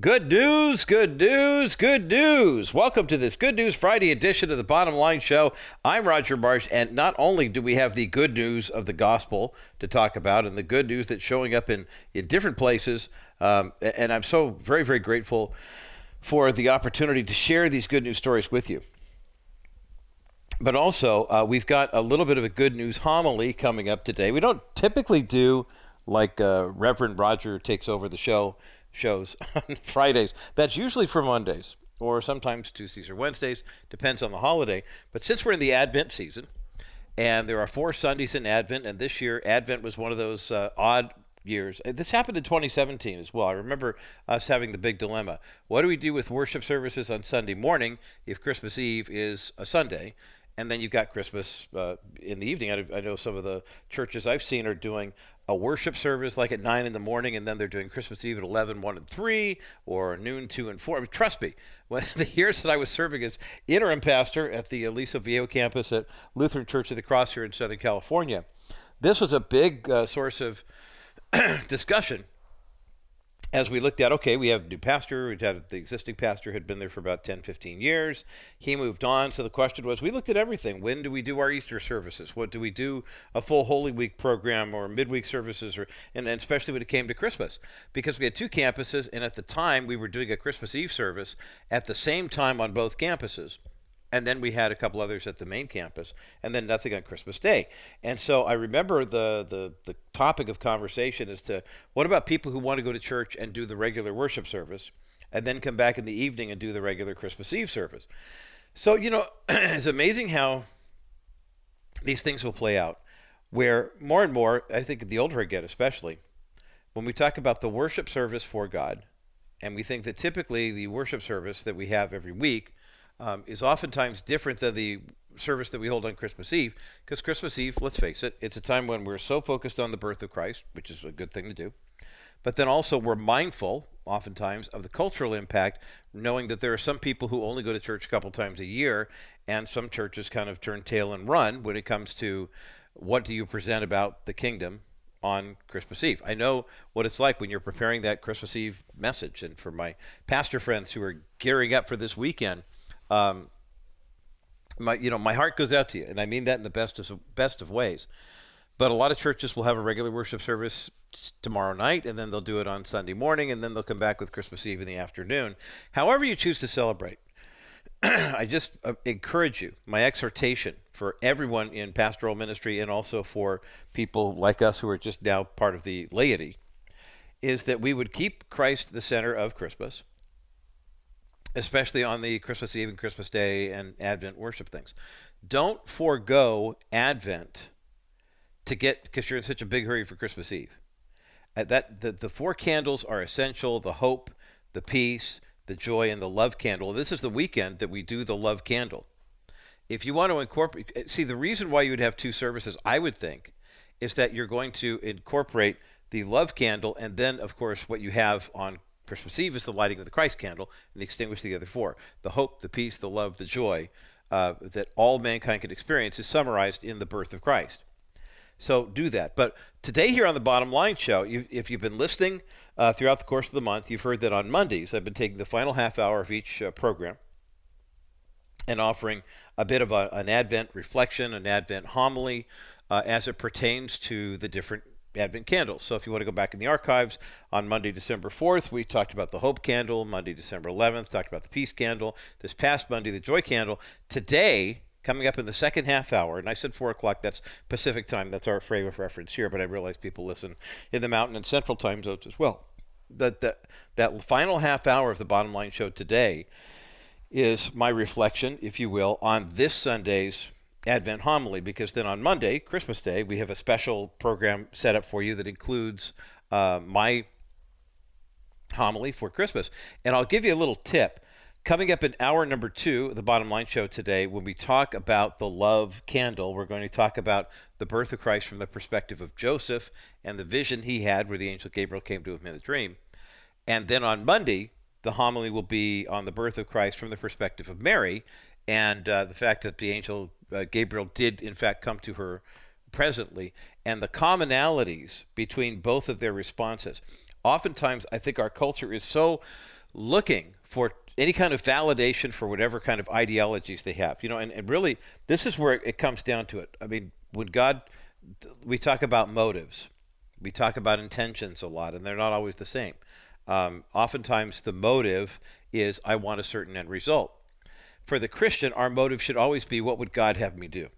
Good news, good news, good news. Welcome to this Good News Friday edition of the Bottom Line Show. I'm Roger Marsh, and not only do we have the good news of the gospel to talk about and the good news that's showing up in, in different places, um, and I'm so very, very grateful for the opportunity to share these good news stories with you. But also, uh, we've got a little bit of a good news homily coming up today. We don't typically do like uh, Reverend Roger takes over the show shows on Fridays. That's usually for Mondays or sometimes Tuesdays or Wednesdays, depends on the holiday. But since we're in the Advent season, and there are four Sundays in Advent, and this year Advent was one of those uh, odd years. Uh, this happened in 2017 as well. I remember us having the big dilemma. What do we do with worship services on Sunday morning if Christmas Eve is a Sunday? And then you've got Christmas uh, in the evening. I, I know some of the churches I've seen are doing a worship service like at 9 in the morning and then they're doing christmas eve at 11 1 and 3 or noon 2 and 4 I mean, trust me when the years that i was serving as interim pastor at the aliso viejo campus at lutheran church of the cross here in southern california this was a big uh, source of discussion as we looked at, okay, we have a new pastor. We had the existing pastor had been there for about 10, 15 years. He moved on. So the question was, we looked at everything. When do we do our Easter services? What do we do a full Holy Week program or midweek services, or and, and especially when it came to Christmas, because we had two campuses, and at the time we were doing a Christmas Eve service at the same time on both campuses and then we had a couple others at the main campus, and then nothing on Christmas Day. And so I remember the the the topic of conversation is to what about people who want to go to church and do the regular worship service, and then come back in the evening and do the regular Christmas Eve service. So you know, it's amazing how these things will play out. Where more and more, I think the older I get, especially when we talk about the worship service for God, and we think that typically the worship service that we have every week um, is oftentimes different than the service that we hold on Christmas Eve, because Christmas Eve, let's face it, it's a time when we're so focused on the birth of Christ, which is a good thing to do. But then also we're mindful, oftentimes, of the cultural impact, knowing that there are some people who only go to church a couple times a year, and some churches kind of turn tail and run when it comes to what do you present about the kingdom on Christmas Eve. I know what it's like when you're preparing that Christmas Eve message. And for my pastor friends who are gearing up for this weekend, um, my you know my heart goes out to you, and I mean that in the best of best of ways. But a lot of churches will have a regular worship service tomorrow night, and then they'll do it on Sunday morning, and then they'll come back with Christmas Eve in the afternoon. However, you choose to celebrate, I just uh, encourage you. My exhortation for everyone in pastoral ministry, and also for people like us who are just now part of the laity, is that we would keep Christ the center of Christmas especially on the Christmas Eve and Christmas Day and Advent worship things. Don't forego Advent to get because you're in such a big hurry for Christmas Eve. Uh, that the, the four candles are essential: the hope, the peace, the joy, and the love candle. This is the weekend that we do the love candle. If you want to incorporate, uh, see the reason why you would have two services, I would think, is that you're going to incorporate the love candle and then, of course, what you have on Christmas Eve is the lighting of the Christ candle and extinguish the other four. The hope, the peace, the love, the joy uh, that all mankind can experience is summarized in the birth of Christ. So do that. But today, here on the Bottom Line Show, you, if you've been listening uh, throughout the course of the month, you've heard that on Mondays I've been taking the final half hour of each uh, program and offering a bit of a, an Advent reflection, an Advent homily uh, as it pertains to the different Advent candles. So if you want to go back in the archives, on Monday, December 4th, we talked about the Hope candle. Monday, December 11th, talked about the Peace candle. This past Monday, the Joy candle. Today, coming up in the second half hour, and I said 4 o'clock, that's Pacific time. That's our frame of reference here, but I realize people listen in the Mountain and Central time zones as well. That, that, that final half hour of the Bottom Line Show today is my reflection, if you will, on this Sunday's Advent homily because then on Monday, Christmas Day, we have a special program set up for you that includes uh, my homily for Christmas. And I'll give you a little tip. Coming up in hour number two, the bottom line show today, when we talk about the love candle, we're going to talk about the birth of Christ from the perspective of Joseph and the vision he had where the angel Gabriel came to him in a dream. And then on Monday, the homily will be on the birth of Christ from the perspective of Mary and uh, the fact that the angel uh, Gabriel did, in fact, come to her presently, and the commonalities between both of their responses. Oftentimes, I think our culture is so looking for any kind of validation for whatever kind of ideologies they have. You know, and, and really, this is where it comes down to it. I mean, when God, we talk about motives, we talk about intentions a lot, and they're not always the same. Um, oftentimes, the motive is I want a certain end result. For the Christian, our motive should always be what would God have me do?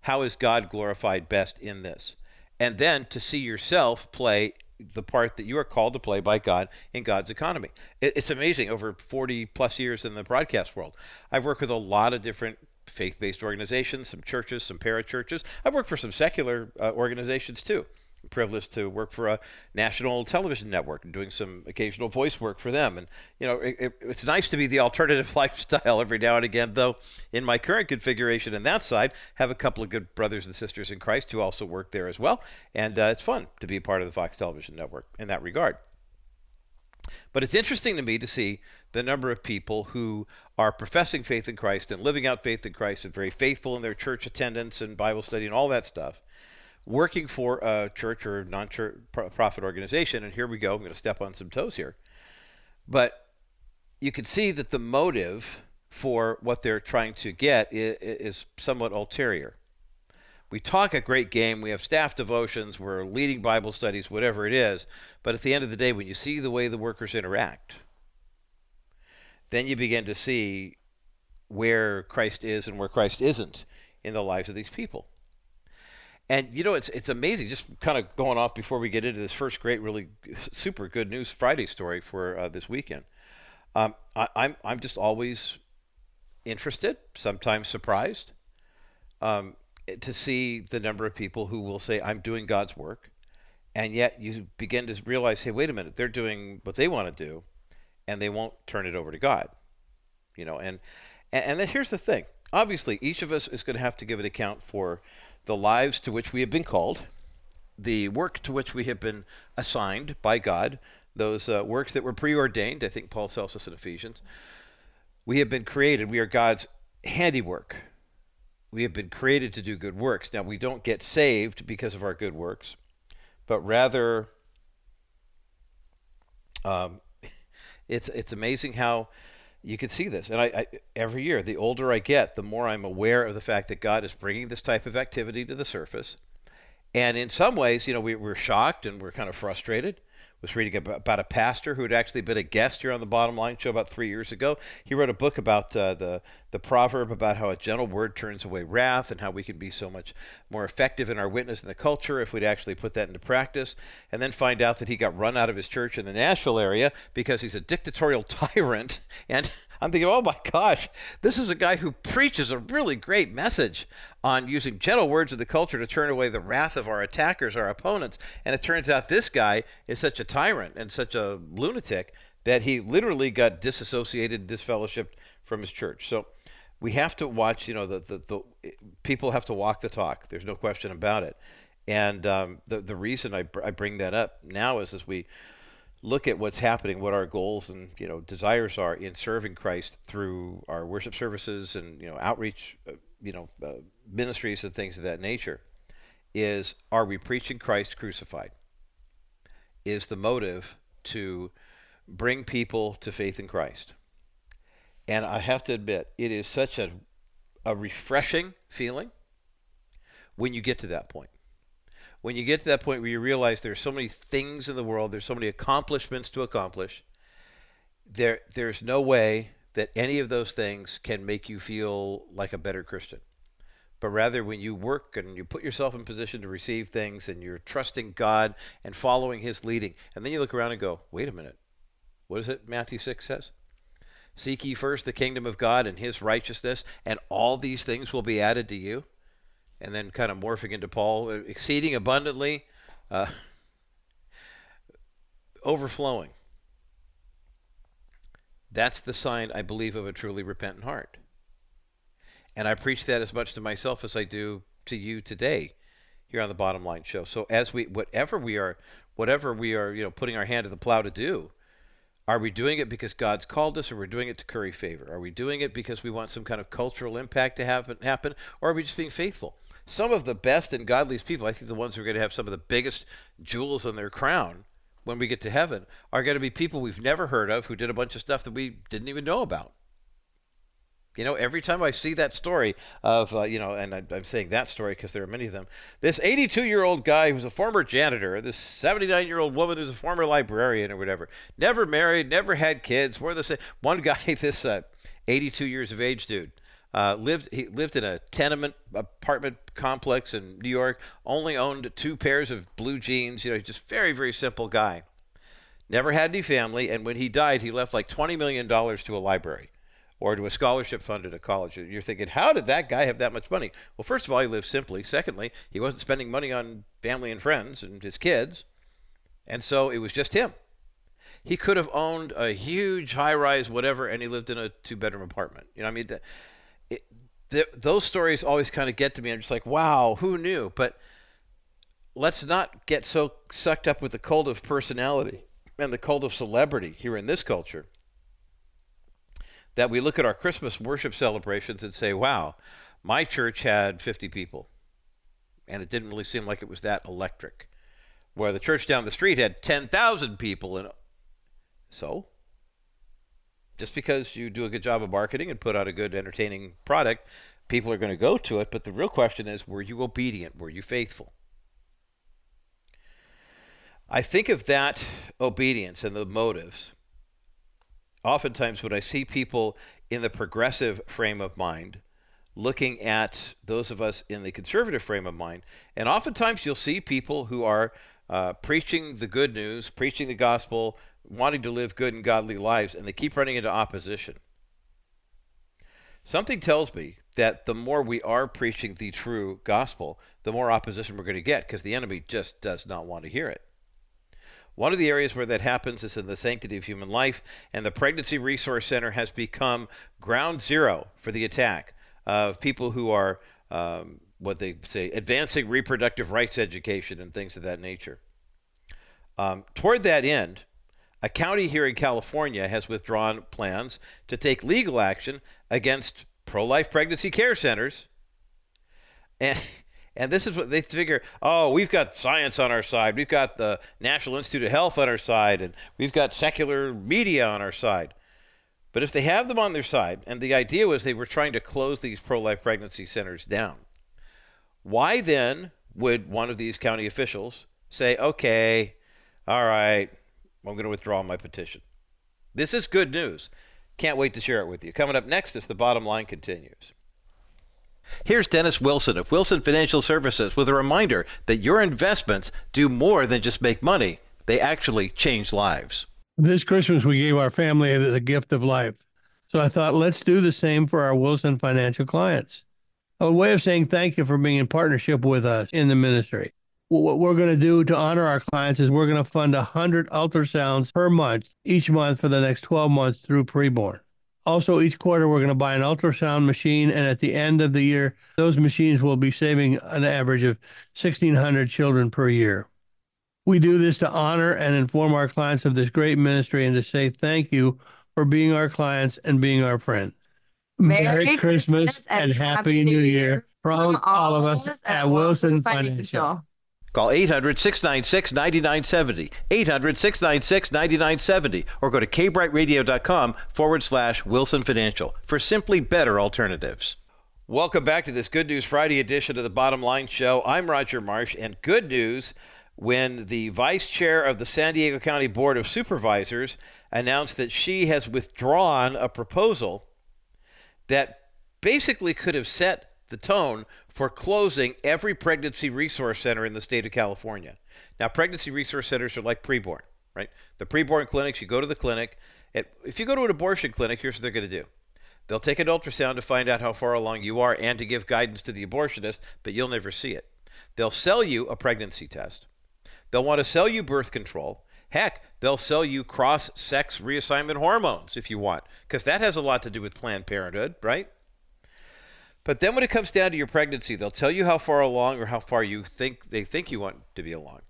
How is God glorified best in this? And then to see yourself play the part that you are called to play by God in God's economy. It's amazing. Over 40 plus years in the broadcast world, I've worked with a lot of different faith-based organizations, some churches, some parachurches. I've worked for some secular uh, organizations too privileged to work for a national television network and doing some occasional voice work for them. And, you know, it, it, it's nice to be the alternative lifestyle every now and again, though in my current configuration in that side, have a couple of good brothers and sisters in Christ who also work there as well. And uh, it's fun to be a part of the Fox Television Network in that regard. But it's interesting to me to see the number of people who are professing faith in Christ and living out faith in Christ and very faithful in their church attendance and Bible study and all that stuff working for a church or non-profit organization, and here we go. I'm going to step on some toes here, but you can see that the motive for what they're trying to get is, is somewhat ulterior. We talk a great game. We have staff devotions. We're leading Bible studies, whatever it is. But at the end of the day, when you see the way the workers interact, then you begin to see where Christ is and where Christ isn't in the lives of these people. And you know, it's it's amazing. Just kind of going off before we get into this first great, really super good news Friday story for uh, this weekend. Um, I, I'm I'm just always interested, sometimes surprised, um, to see the number of people who will say, "I'm doing God's work," and yet you begin to realize, "Hey, wait a minute, they're doing what they want to do, and they won't turn it over to God." You know, and and, and then here's the thing. Obviously, each of us is going to have to give an account for the lives to which we have been called, the work to which we have been assigned by God, those uh, works that were preordained. I think Paul tells us in Ephesians. We have been created, we are God's handiwork. We have been created to do good works. Now, we don't get saved because of our good works, but rather, um, it's, it's amazing how you can see this. And I, I, every year, the older I get, the more I'm aware of the fact that God is bringing this type of activity to the surface. And in some ways, you know, we, we're shocked and we're kind of frustrated was reading about a pastor who had actually been a guest here on the Bottom Line show about three years ago. He wrote a book about uh, the the proverb about how a gentle word turns away wrath and how we can be so much more effective in our witness in the culture if we'd actually put that into practice. And then find out that he got run out of his church in the Nashville area because he's a dictatorial tyrant and I'm thinking, oh my gosh, this is a guy who preaches a really great message on using gentle words of the culture to turn away the wrath of our attackers, our opponents. And it turns out this guy is such a tyrant and such a lunatic that he literally got disassociated, disfellowshipped from his church. So we have to watch, you know, the, the, the people have to walk the talk. There's no question about it. And um, the, the reason I, I bring that up now is as we look at what's happening, what our goals and you know desires are in serving Christ through our worship services and you know outreach, uh, you know uh, ministries and things of that nature, is are we preaching Christ crucified? Is the motive to bring people to faith in Christ? And I have to admit, it is such a a refreshing feeling when you get to that point when you get to that point where you realize there's so many things in the world, there's so many accomplishments to accomplish, there there's no way that any of those things can make you feel like a better Christian. But rather, when you work and you put yourself in position to receive things and you're trusting God and following His leading, and then you look around and go, wait a minute, what is it Matthew 6 says? Seek ye first the kingdom of God and His righteousness, and all these things will be added to you and then kind of morphing into Paul, uh, exceeding abundantly, uh, overflowing. That's the sign, I believe, of a truly repentant heart. And I preach that as much to myself as I do to you today here on the Bottom Line Show. So as we, whatever we are, whatever we are, you know, putting our hand to the plow to do, are we doing it because God's called us, or we're doing it to curry favor? Are we doing it because we want some kind of cultural impact to happen, happen or are we just being faithful? some of the best and godliest people, I think the ones who are going to have some of the biggest jewels on their crown when we get to heaven are going to be people we've never heard of who did a bunch of stuff that we didn't even know about. You know, every time I see that story of, uh, you know, and I, am saying that story because there are many of them. This 82 year old guy who's a former janitor, this 79 year old woman who's a former librarian or whatever, never married, never had kids. The same. One guy, this uh, 82 years of age dude, uh, lived he lived in a tenement apartment complex in New York. Only owned two pairs of blue jeans. You know, just very very simple guy. Never had any family, and when he died, he left like 20 million dollars to a library or to a scholarship fund at a college. You're thinking, how did that guy have that much money? Well, first of all, he lived simply. Secondly, he wasn't spending money on family and friends and his kids, and so it was just him. He could have owned a huge high-rise whatever, and he lived in a two-bedroom apartment. You know, I mean. The, those stories always kind of get to me. I'm just like, wow, who knew? But let's not get so sucked up with the cult of personality and the cult of celebrity here in this culture that we look at our Christmas worship celebrations and say, wow, my church had 50 people. And it didn't really seem like it was that electric. Where the church down the street had 10,000 people. And so, just because you do a good job of marketing and put out a good, entertaining product, people are going to go to it. But the real question is were you obedient? Were you faithful? I think of that obedience and the motives. Oftentimes, when I see people in the progressive frame of mind, looking at those of us in the conservative frame of mind, and oftentimes you'll see people who are uh, preaching the good news, preaching the gospel, wanting to live good and godly lives, and they keep running into opposition. Something tells me that the more we are preaching the true gospel, the more opposition we're going to get because the enemy just does not want to hear it. One of the areas where that happens is in the sanctity of human life, and the Pregnancy Resource Center has become ground zero for the attack of people who are, um, what they say, advancing reproductive rights education and things of that nature. Um, toward that end, a county here in California has withdrawn plans to take legal action against pro life pregnancy care centers. And, and this is what they figure oh, we've got science on our side. We've got the National Institute of Health on our side. And we've got secular media on our side. But if they have them on their side, and the idea was they were trying to close these pro life pregnancy centers down, why then would one of these county officials say, okay, all right, I'm going to withdraw my petition. This is good news. Can't wait to share it with you. Coming up next as the bottom line continues. Here's Dennis Wilson of Wilson Financial Services with a reminder that your investments do more than just make money, they actually change lives. This Christmas, we gave our family the gift of life. So I thought, let's do the same for our Wilson Financial clients. A way of saying thank you for being in partnership with us in the ministry what we're going to do to honor our clients is we're going to fund 100 ultrasounds per month each month for the next 12 months through preborn. Also, each quarter, we're going to buy an ultrasound machine, and at the end of the year, those machines will be saving an average of 1,600 children per year. We do this to honor and inform our clients of this great ministry and to say thank you for being our clients and being our friends. Merry, Merry Christmas, Christmas, and Happy New Year from all of us at Wilson Financial. Call 800 696 9970. 800 696 9970. Or go to kbrightradio.com forward slash Wilson Financial for simply better alternatives. Welcome back to this Good News Friday edition of the Bottom Line Show. I'm Roger Marsh, and good news when the vice chair of the San Diego County Board of Supervisors announced that she has withdrawn a proposal that basically could have set the tone for closing every pregnancy resource center in the state of California. Now, pregnancy resource centers are like preborn, right? The preborn clinics, you go to the clinic. if you go to an abortion clinic, here's what they're going to do. They'll take an ultrasound to find out how far along you are and to give guidance to the abortionist, but you'll never see it. They'll sell you a pregnancy test. They'll want to sell you birth control. Heck, they'll sell you cross sex reassignment hormones if you want, because that has a lot to do with Planned Parenthood, right? But then when it comes down to your pregnancy, they'll tell you how far along or how far you think they think you want to be along.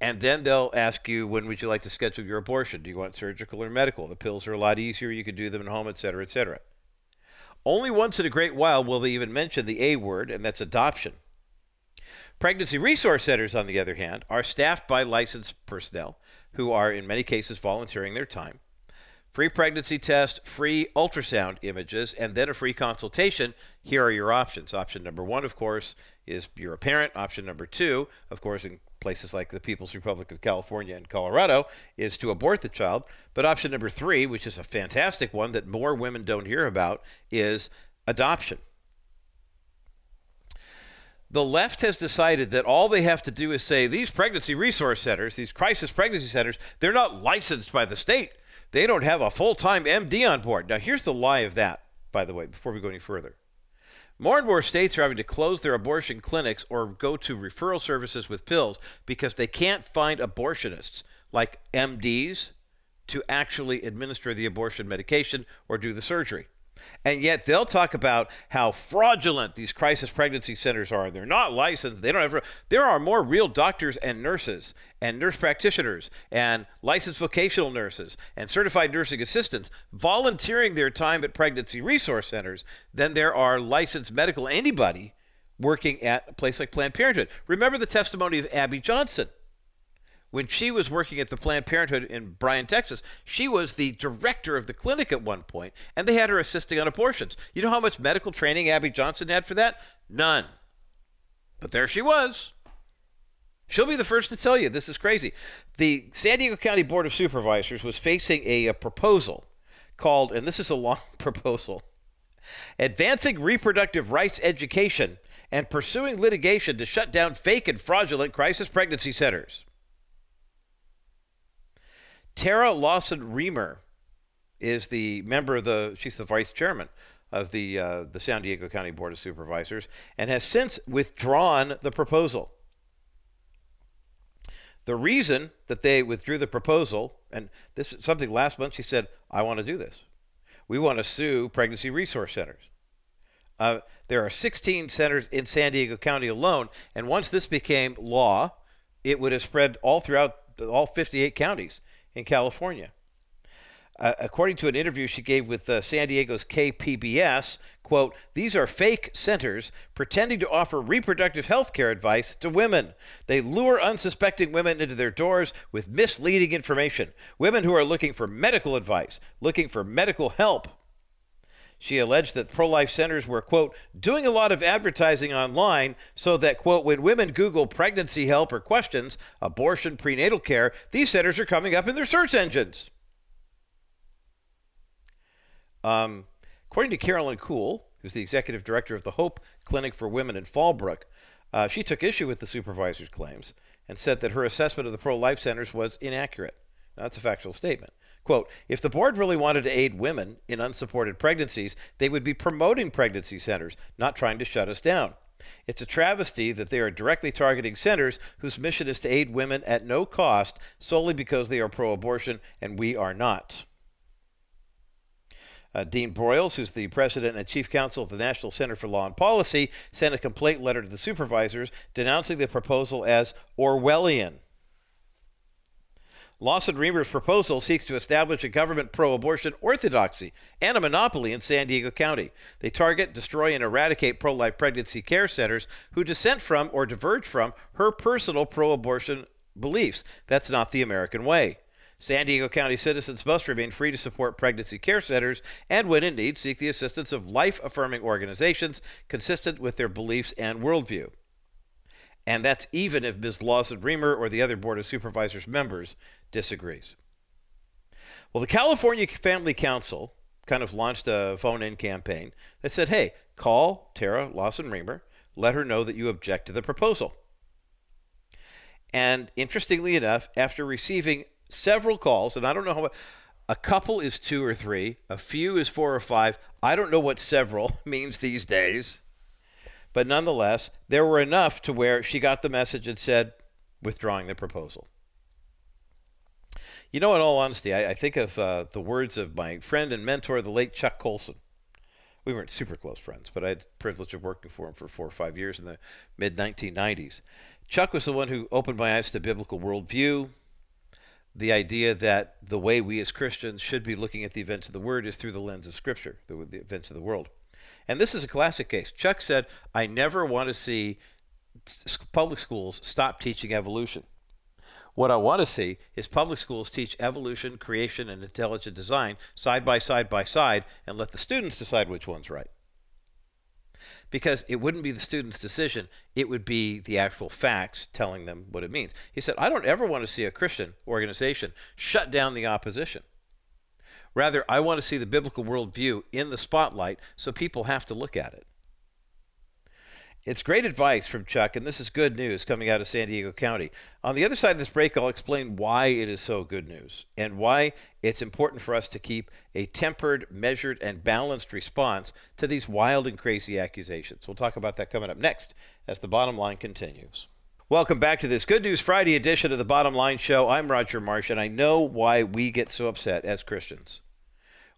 And then they'll ask you, when would you like to schedule your abortion? Do you want surgical or medical? The pills are a lot easier. You can do them at home, et cetera, et cetera. Only once in a great while will they even mention the A word, and that's adoption. Pregnancy resource centers, on the other hand, are staffed by licensed personnel who are in many cases volunteering their time. Free pregnancy test, free ultrasound images, and then a free consultation. Here are your options. Option number one, of course, is you're a parent. Option number two, of course, in places like the People's Republic of California and Colorado, is to abort the child. But option number three, which is a fantastic one that more women don't hear about, is adoption. The left has decided that all they have to do is say these pregnancy resource centers, these crisis pregnancy centers, they're not licensed by the state. They don't have a full time MD on board. Now, here's the lie of that, by the way, before we go any further. More and more states are having to close their abortion clinics or go to referral services with pills because they can't find abortionists like MDs to actually administer the abortion medication or do the surgery. And yet they'll talk about how fraudulent these crisis pregnancy centers are. They're not licensed. They don't have. There are more real doctors and nurses and nurse practitioners and licensed vocational nurses and certified nursing assistants volunteering their time at pregnancy resource centers than there are licensed medical anybody working at a place like Planned Parenthood. Remember the testimony of Abby Johnson when she was working at the Planned Parenthood in Bryan, Texas, she was the director of the clinic at one point, and they had her assisting on abortions. You know how much medical training Abby Johnson had for that? None. But there she was. She'll be the first to tell you this is crazy. The San Diego County Board of Supervisors was facing a, a proposal called, and this is a long proposal, Advancing Reproductive Rights Education and Pursuing Litigation to Shut Down Fake and Fraudulent Crisis Pregnancy Centers. Terra Lawson Remer is the member of the, she's the vice chairman of the, uh, the San Diego County Board of Supervisors and has since withdrawn the proposal. The reason that they withdrew the proposal, and this is something last month she said, I want to do this. We want to sue pregnancy resource centers. Uh, there are 16 centers in San Diego County alone, and once this became law, it would have spread all throughout all 58 counties in California. Uh, according to an interview she gave with uh, San Diego's KPBS, quote, these are fake centers pretending to offer reproductive health care advice to women. They lure unsuspecting women into their doors with misleading information. Women who are looking for medical advice, looking for medical help. She alleged that pro life centers were, quote, doing a lot of advertising online so that, quote, when women Google pregnancy help or questions, abortion, prenatal care, these centers are coming up in their search engines. Um, according to Carolyn Cool, who's the executive director of the Hope Clinic for Women in Fallbrook, uh, she took issue with the supervisor's claims and said that her assessment of the pro life centers was inaccurate. Now, that's a factual statement. Quote, if the board really wanted to aid women in unsupported pregnancies, they would be promoting pregnancy centers, not trying to shut us down. It's a travesty that they are directly targeting centers whose mission is to aid women at no cost solely because they are pro abortion and we are not. Uh, Dean Broyles, who's the president and chief counsel of the National Center for Law and Policy, sent a complaint letter to the supervisors denouncing the proposal as Orwellian. Lawson Remer's proposal seeks to establish a government pro abortion orthodoxy and a monopoly in San Diego County. They target, destroy, and eradicate pro life pregnancy care centers who dissent from or diverge from her personal pro abortion beliefs. That's not the American way. San Diego County citizens must remain free to support pregnancy care centers and, when in need, seek the assistance of life affirming organizations consistent with their beliefs and worldview and that's even if Ms. Lawson Remer or the other Board of Supervisors members disagrees. Well, the California Family Council kind of launched a phone in campaign that said, hey, call Terra Lawson Remer, let her know that you object to the proposal. And interestingly enough, after receiving several calls, and I don't know how a couple is two or three, a few is four or five. I don't know what several means these days. But nonetheless, there were enough to where she got the message and said, withdrawing the proposal. You know, in all honesty, I, I think of uh, the words of my friend and mentor, the late Chuck Colson. We weren't super close friends, but I had the privilege of working for him for four or five years in the mid 1990s. Chuck was the one who opened my eyes to biblical worldview, the idea that the way we as Christians should be looking at the events of the Word is through the lens of Scripture, the, the events of the world. And this is a classic case. Chuck said, I never want to see public schools stop teaching evolution. What I want to see is public schools teach evolution, creation, and intelligent design side by side by side and let the students decide which one's right. Because it wouldn't be the student's decision, it would be the actual facts telling them what it means. He said, I don't ever want to see a Christian organization shut down the opposition. Rather, I want to see the biblical worldview in the spotlight so people have to look at it. It's great advice from Chuck, and this is good news coming out of San Diego County. On the other side of this break, I'll explain why it is so good news and why it's important for us to keep a tempered, measured, and balanced response to these wild and crazy accusations. We'll talk about that coming up next as the bottom line continues. Welcome back to this Good News Friday edition of the Bottom Line Show. I'm Roger Marsh, and I know why we get so upset as Christians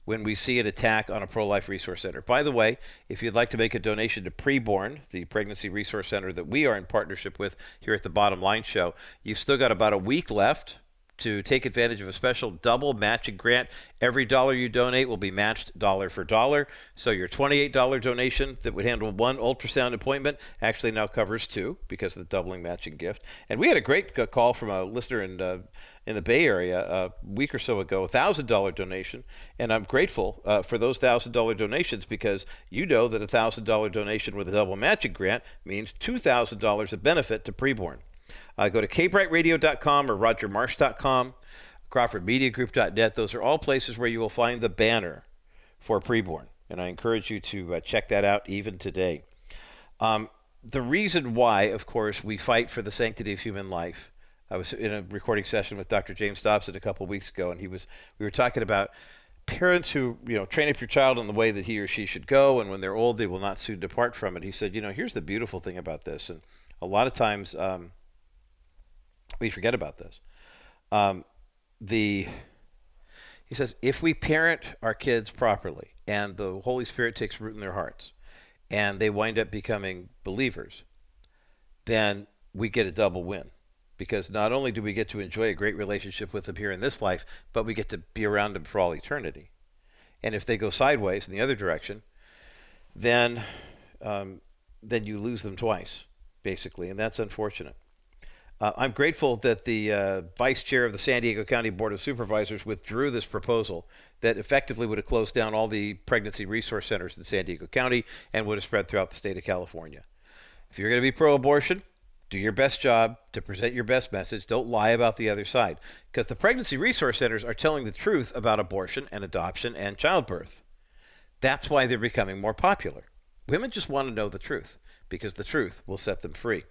when we see an attack on a pro life resource center. By the way, if you'd like to make a donation to Preborn, the pregnancy resource center that we are in partnership with here at the Bottom Line Show, you've still got about a week left to take advantage of a special double matching grant. Every dollar you donate will be matched dollar for dollar. So your $28 donation that would handle one ultrasound appointment actually now covers two because of the doubling matching gift. And we had a great call from a listener in uh, in the Bay Area a week or so ago, a thousand dollar donation, and I'm grateful uh, for those thousand dollar donations because you know that a thousand dollar donation with a double matching grant means two thousand dollars of benefit to preborn. Uh, go to kbrightradio.com or rogermarsh.com, crawfordmediagroup.net. Those are all places where you will find the banner for preborn, and I encourage you to uh, check that out even today. Um, the reason why, of course, we fight for the sanctity of human life. I was in a recording session with Dr. James Dobson a couple weeks ago, and he was we were talking about parents who you know train up your child in the way that he or she should go, and when they're old, they will not soon depart from it. He said, you know, here's the beautiful thing about this, and a lot of times um, we forget about this. Um, the he says if we parent our kids properly and the Holy Spirit takes root in their hearts and they wind up becoming believers, then we get a double win. Because not only do we get to enjoy a great relationship with them here in this life, but we get to be around them for all eternity. And if they go sideways in the other direction, then um, then you lose them twice, basically, and that's unfortunate. Uh, I'm grateful that the uh, vice chair of the San Diego County Board of Supervisors withdrew this proposal that effectively would have closed down all the pregnancy resource centers in San Diego County and would have spread throughout the state of California. If you're going to be pro abortion, do your best job to present your best message. Don't lie about the other side. Because the pregnancy resource centers are telling the truth about abortion and adoption and childbirth. That's why they're becoming more popular. Women just want to know the truth because the truth will set them free.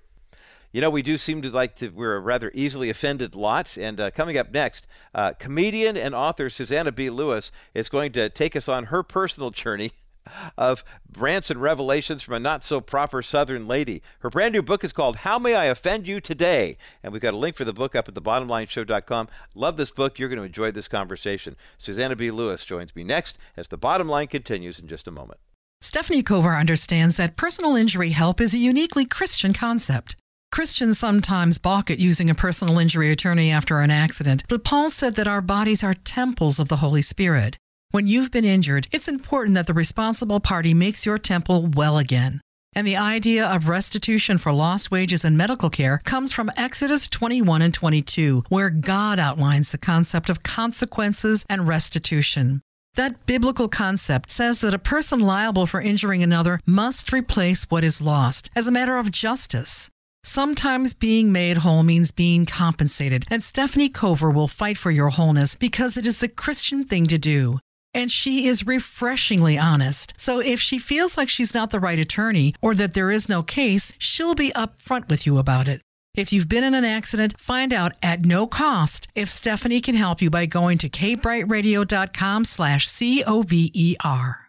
You know, we do seem to like to, we're a rather easily offended lot. And uh, coming up next, uh, comedian and author Susannah B. Lewis is going to take us on her personal journey of rants and revelations from a not so proper Southern lady. Her brand new book is called How May I Offend You Today? And we've got a link for the book up at thebottomlineshow.com. Love this book. You're going to enjoy this conversation. Susannah B. Lewis joins me next as the bottom line continues in just a moment. Stephanie Cover understands that personal injury help is a uniquely Christian concept. Christians sometimes balk at using a personal injury attorney after an accident, but Paul said that our bodies are temples of the Holy Spirit. When you've been injured, it's important that the responsible party makes your temple well again. And the idea of restitution for lost wages and medical care comes from Exodus 21 and 22, where God outlines the concept of consequences and restitution. That biblical concept says that a person liable for injuring another must replace what is lost as a matter of justice. Sometimes being made whole means being compensated, and Stephanie Cover will fight for your wholeness because it is the Christian thing to do. And she is refreshingly honest. So if she feels like she's not the right attorney or that there is no case, she'll be upfront with you about it. If you've been in an accident, find out at no cost if Stephanie can help you by going to kbrightradio.com slash C-O-V-E-R.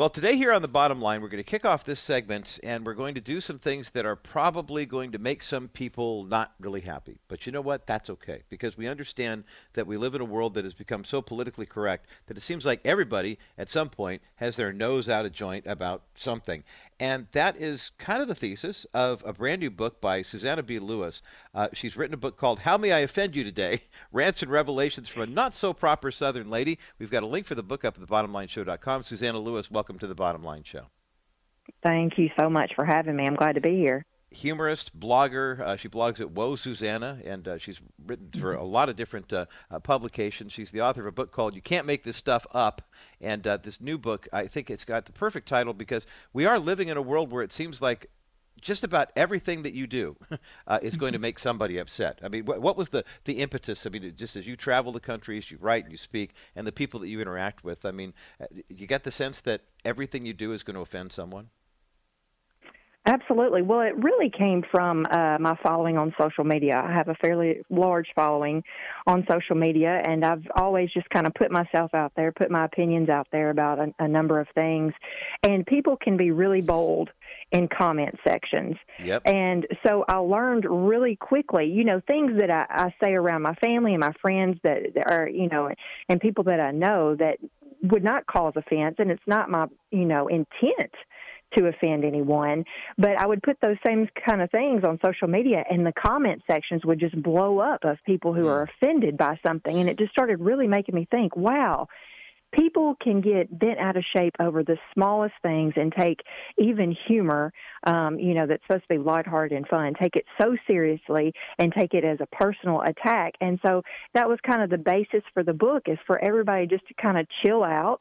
Well, today here on the bottom line, we're going to kick off this segment and we're going to do some things that are probably going to make some people not really happy. But you know what? That's okay because we understand that we live in a world that has become so politically correct that it seems like everybody at some point has their nose out of joint about something. And that is kind of the thesis of a brand new book by Susannah B. Lewis. Uh, she's written a book called How May I Offend You Today? Rants and Revelations from a Not So Proper Southern Lady. We've got a link for the book up at thebottomlineshow.com. Susannah Lewis, welcome to the Bottom Line Show. Thank you so much for having me. I'm glad to be here. Humorist, blogger. Uh, she blogs at Whoa Susannah, and uh, she's written for a lot of different uh, uh, publications. She's the author of a book called "You Can't Make This Stuff Up," and uh, this new book, I think it's got the perfect title because we are living in a world where it seems like just about everything that you do uh, is going to make somebody upset. I mean, wh- what was the, the impetus? I mean, just as you travel the countries, you write and you speak, and the people that you interact with, I mean, you get the sense that everything you do is going to offend someone? Absolutely. Well, it really came from uh, my following on social media. I have a fairly large following on social media, and I've always just kind of put myself out there, put my opinions out there about a, a number of things. And people can be really bold in comment sections. Yep. And so I learned really quickly, you know, things that I, I say around my family and my friends that, that are, you know, and people that I know that would not cause offense, and it's not my, you know, intent to offend anyone. But I would put those same kind of things on social media, and the comment sections would just blow up of people who are offended by something. And it just started really making me think, wow, people can get bent out of shape over the smallest things and take even humor, um, you know, that's supposed to be lighthearted and fun, take it so seriously and take it as a personal attack. And so that was kind of the basis for the book is for everybody just to kind of chill out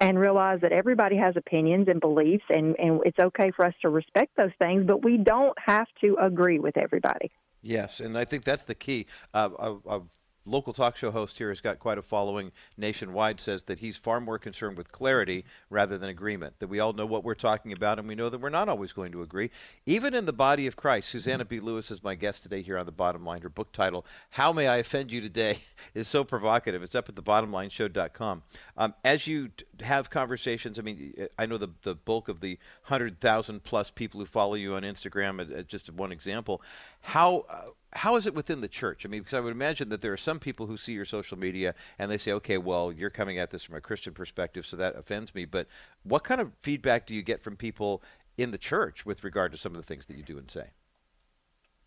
and realize that everybody has opinions and beliefs and, and it's okay for us to respect those things, but we don't have to agree with everybody. Yes, and I think that's the key. Uh, I've local talk show host here has got quite a following nationwide says that he's far more concerned with clarity rather than agreement that we all know what we're talking about and we know that we're not always going to agree. Even in the body of christ susannah b. Lewis is my guest today here on the bottom line. Her book title how may i offend you today is so provocative. It's up at the thebottomlineshow.com um, as you have conversations i mean i know the, the bulk of the 100000 plus people who follow you on instagram uh, just one example how uh, how is it within the church? I mean, because I would imagine that there are some people who see your social media and they say, okay, well, you're coming at this from a Christian perspective, so that offends me. But what kind of feedback do you get from people in the church with regard to some of the things that you do and say?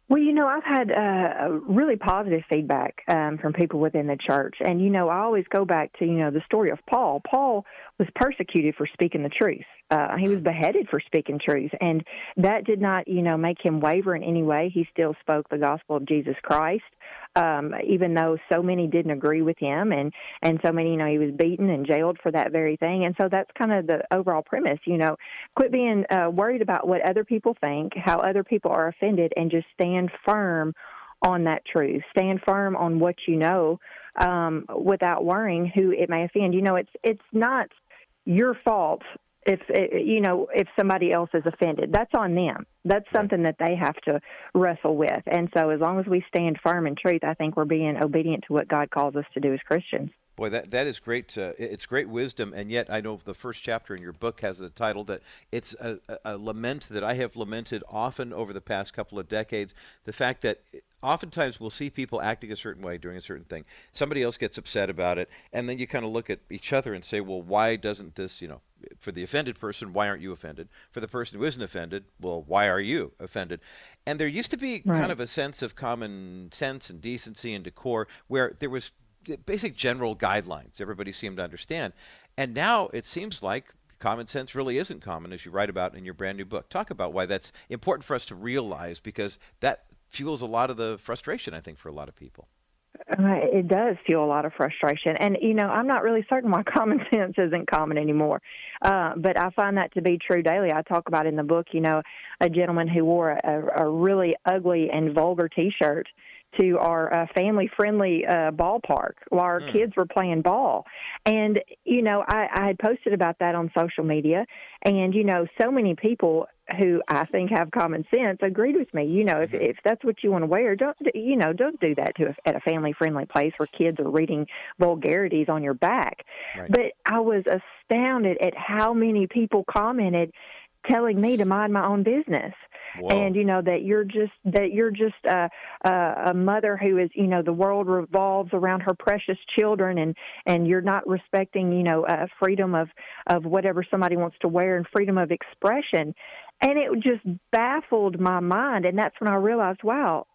Well, you know, I've had uh, really positive feedback um, from people within the church. And, you know, I always go back to, you know, the story of Paul. Paul was persecuted for speaking the truth. Uh, he was beheaded for speaking truth. And that did not, you know, make him waver in any way. He still spoke the gospel of Jesus Christ um, even though so many didn't agree with him, and and so many, you know, he was beaten and jailed for that very thing. And so that's kind of the overall premise. You know, quit being uh, worried about what other people think, how other people are offended, and just stand firm on that truth. Stand firm on what you know, um, without worrying who it may offend. You know, it's it's not your fault if eh, you know if somebody else is offended that's on them. That's something that they have to wrestle with. And so as long as we stand firm in truth i think we're being obedient to what god calls us to do as christians Boy, that that is great. Uh, it's great wisdom, and yet I know the first chapter in your book has a title that it's a, a, lament that I have lamented often over the past couple of decades. The fact that oftentimes we'll see people acting a certain way doing a certain thing. Somebody else gets upset about it, and then you kind of look at each other and say, "Well, why doesn't this? You know, for the offended person, why aren't you offended? For the person who isn't offended, well, why are you offended? And there used to be right. kind of a sense of common sense and decency and decor where there was basic general guidelines everybody seemed to understand. And now it seems like common sense really isn't common, as you write about in your brand new book. Talk about why that's important for us to realize because that fuels a lot of the frustration, I think, for a lot of people. Uh, it does fuel a lot of frustration. And, you know, I'm not really certain why common sense isn't common anymore. Uh, but I find that to be true daily. I talk about in the book, you know, a gentleman who wore a, a really ugly and vulgar t shirt to our uh, family friendly uh, ballpark while our mm. kids were playing ball. And, you know, I, I had posted about that on social media. And, you know, so many people who I think have common sense agreed with me. You know, if, mm-hmm. if that's what you want to wear, don't, you know, don't do that to a, at a family friendly place where kids are reading vulgarities on your back. Right. But I was astounded at how many people commented telling me to mind my own business. Whoa. and you know that you're just that you're just a, a a mother who is you know the world revolves around her precious children and and you're not respecting you know uh, freedom of of whatever somebody wants to wear and freedom of expression and it just baffled my mind and that's when i realized wow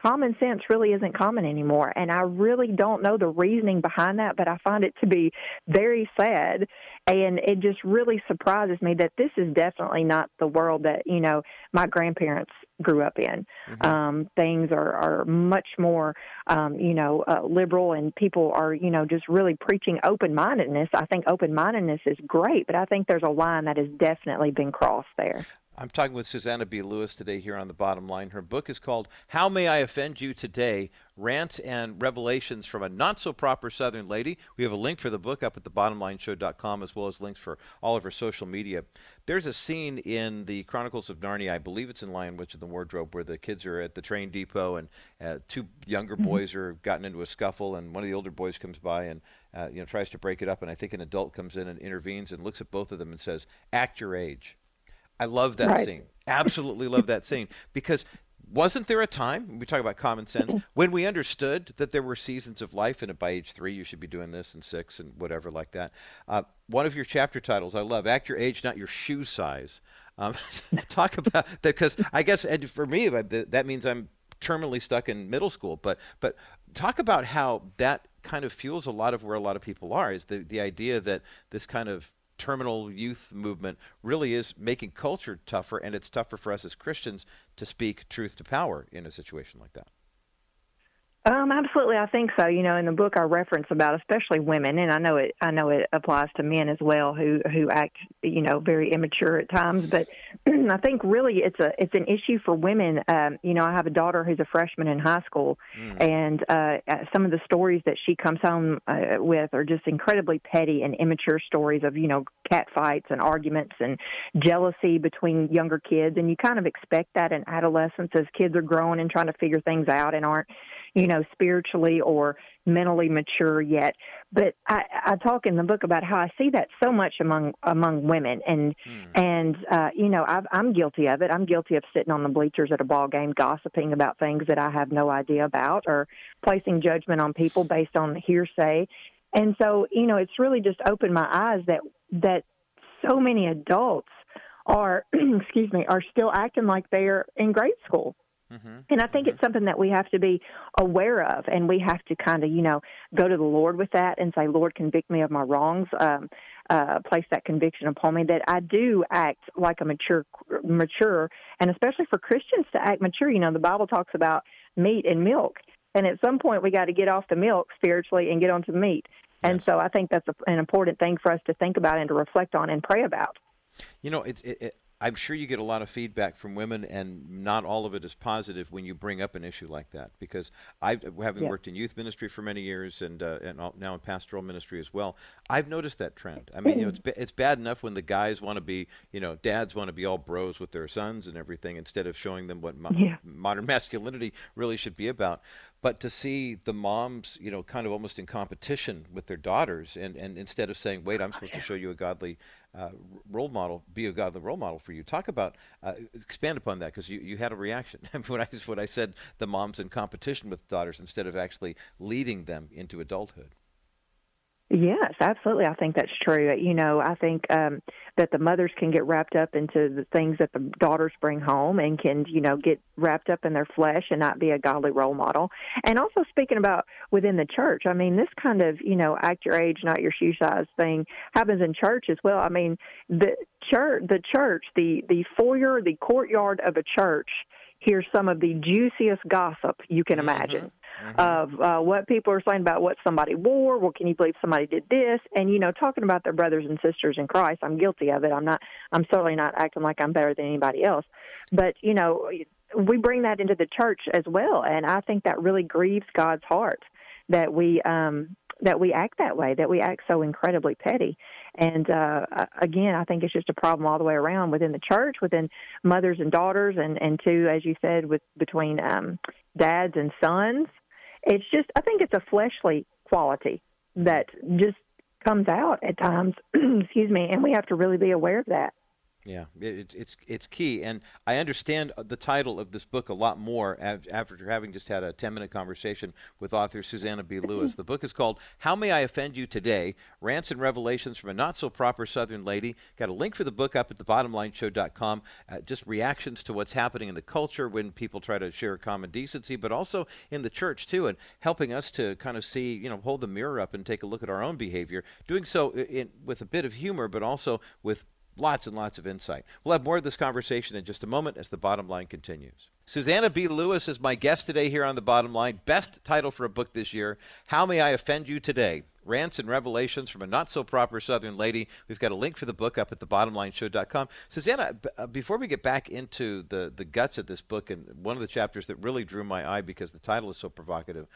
common sense really isn't common anymore. And I really don't know the reasoning behind that, but I find it to be very sad and it just really surprises me that this is definitely not the world that you know my grandparents grew up in. Mm-hmm. Um, things are are much more um, you know uh, liberal, and people are you know just really preaching open mindedness. I think open mindedness is great, but I think there's a line that has definitely been crossed there. I'm talking with Susannah B. Lewis today here on the bottom line. Her book is called How May I Offend You Today? Rants and Revelations from a Not So Proper Southern Lady. We have a link for the book up at thebottomlineshow.com as well as links for all of her social media. There's a scene in the Chronicles of Narnia, I believe it's in Lion Witch in the Wardrobe, where the kids are at the train depot and uh, two younger mm-hmm. boys are gotten into a scuffle, and one of the older boys comes by and uh, you know tries to break it up, and I think an adult comes in and intervenes and looks at both of them and says, "Act your age." I love that right. scene. Absolutely love that scene because wasn't there a time we talk about common sense when we understood that there were seasons of life and by age three you should be doing this and six and whatever like that uh, one of your chapter titles i love act your age not your shoe size um, talk about that because i guess for me that means i'm terminally stuck in middle school but but talk about how that kind of fuels a lot of where a lot of people are is the, the idea that this kind of terminal youth movement really is making culture tougher, and it's tougher for us as Christians to speak truth to power in a situation like that. Um, absolutely, I think so. You know, in the book I reference about especially women, and I know it. I know it applies to men as well who who act, you know, very immature at times. But I think really it's a it's an issue for women. Um, you know, I have a daughter who's a freshman in high school, mm. and uh, uh, some of the stories that she comes home uh, with are just incredibly petty and immature stories of you know cat fights and arguments and jealousy between younger kids. And you kind of expect that in adolescence as kids are growing and trying to figure things out and aren't you know, spiritually or mentally mature yet. But I, I talk in the book about how I see that so much among among women, and hmm. and uh, you know, I've, I'm guilty of it. I'm guilty of sitting on the bleachers at a ball game, gossiping about things that I have no idea about, or placing judgment on people based on hearsay. And so, you know, it's really just opened my eyes that that so many adults are, excuse me, are still acting like they're in grade school Mm-hmm. And I think it's something that we have to be aware of, and we have to kind of, you know, go to the Lord with that and say, Lord, convict me of my wrongs. Um, uh, place that conviction upon me that I do act like a mature, mature, and especially for Christians to act mature. You know, the Bible talks about meat and milk, and at some point we got to get off the milk spiritually and get onto meat. Yes. And so I think that's a, an important thing for us to think about and to reflect on and pray about. You know, it's it, it, I'm sure you get a lot of feedback from women, and not all of it is positive when you bring up an issue like that. Because I, having yeah. worked in youth ministry for many years, and uh, and now in pastoral ministry as well, I've noticed that trend. I mean, you know, it's it's bad enough when the guys want to be, you know, dads want to be all bros with their sons and everything, instead of showing them what mo- yeah. modern masculinity really should be about but to see the moms, you know, kind of almost in competition with their daughters, and, and instead of saying, "Wait, I'm supposed to show you a godly uh, role model, be a godly role model for you." Talk about uh, expand upon that because you, you had a reaction when I when I said the moms in competition with daughters instead of actually leading them into adulthood. Yes, absolutely. I think that's true. You know, I think um, that the mothers can get wrapped up into the things that the daughters bring home and can, you know, get wrapped up in their flesh and not be a godly role model. And also speaking about within the church, I mean, this kind of, you know, act your age, not your shoe size thing happens in church as well. I mean, the church, the church, the the foyer, the courtyard of a church hears some of the juiciest gossip you can mm-hmm. imagine. Mm-hmm mm-hmm. of uh, what people are saying about what somebody wore. Well, can you believe somebody did this? And you know, talking about their brothers and sisters in Christ. I'm guilty of it. I'm not. I'm certainly not acting like I'm better than anybody else. But you know, we bring that into the church as well, and I think that really grieves God's heart that we um, that we act that way, that we act so incredibly petty. And uh, again, I think it's just a problem all the way around within the church, within mothers and daughters, and and too, as you said, with between um, dads and sons. It's just, I think it's a fleshly quality that just comes out at times, excuse me, and we have to really be aware of that. Yeah, it, it's it's key, and I understand the title of this book a lot more after having just had a ten minute conversation with author Susannah B. Lewis. the book is called "How May I Offend You Today: Rants and Revelations from a Not So Proper Southern Lady." Got a link for the book up at thebottomlineshow.com. Uh, just reactions to what's happening in the culture when people try to share common decency, but also in the church too, and helping us to kind of see, you know, hold the mirror up and take a look at our own behavior. Doing so in, with a bit of humor, but also with lots and lots of insight. We'll have more of this conversation in just a moment as the bottom line continues. Susannah B. Lewis is my guest today here on the bottom line. Best title for a book this year How May I Offend You Today? Rants and Revelations from a Not So Proper Southern Lady. We've got a link for the book up at thebottomlineshow.com. Susannah, b- uh, before we get back into the, the guts of this book, and one of the chapters that really drew my eye because the title is so provocative,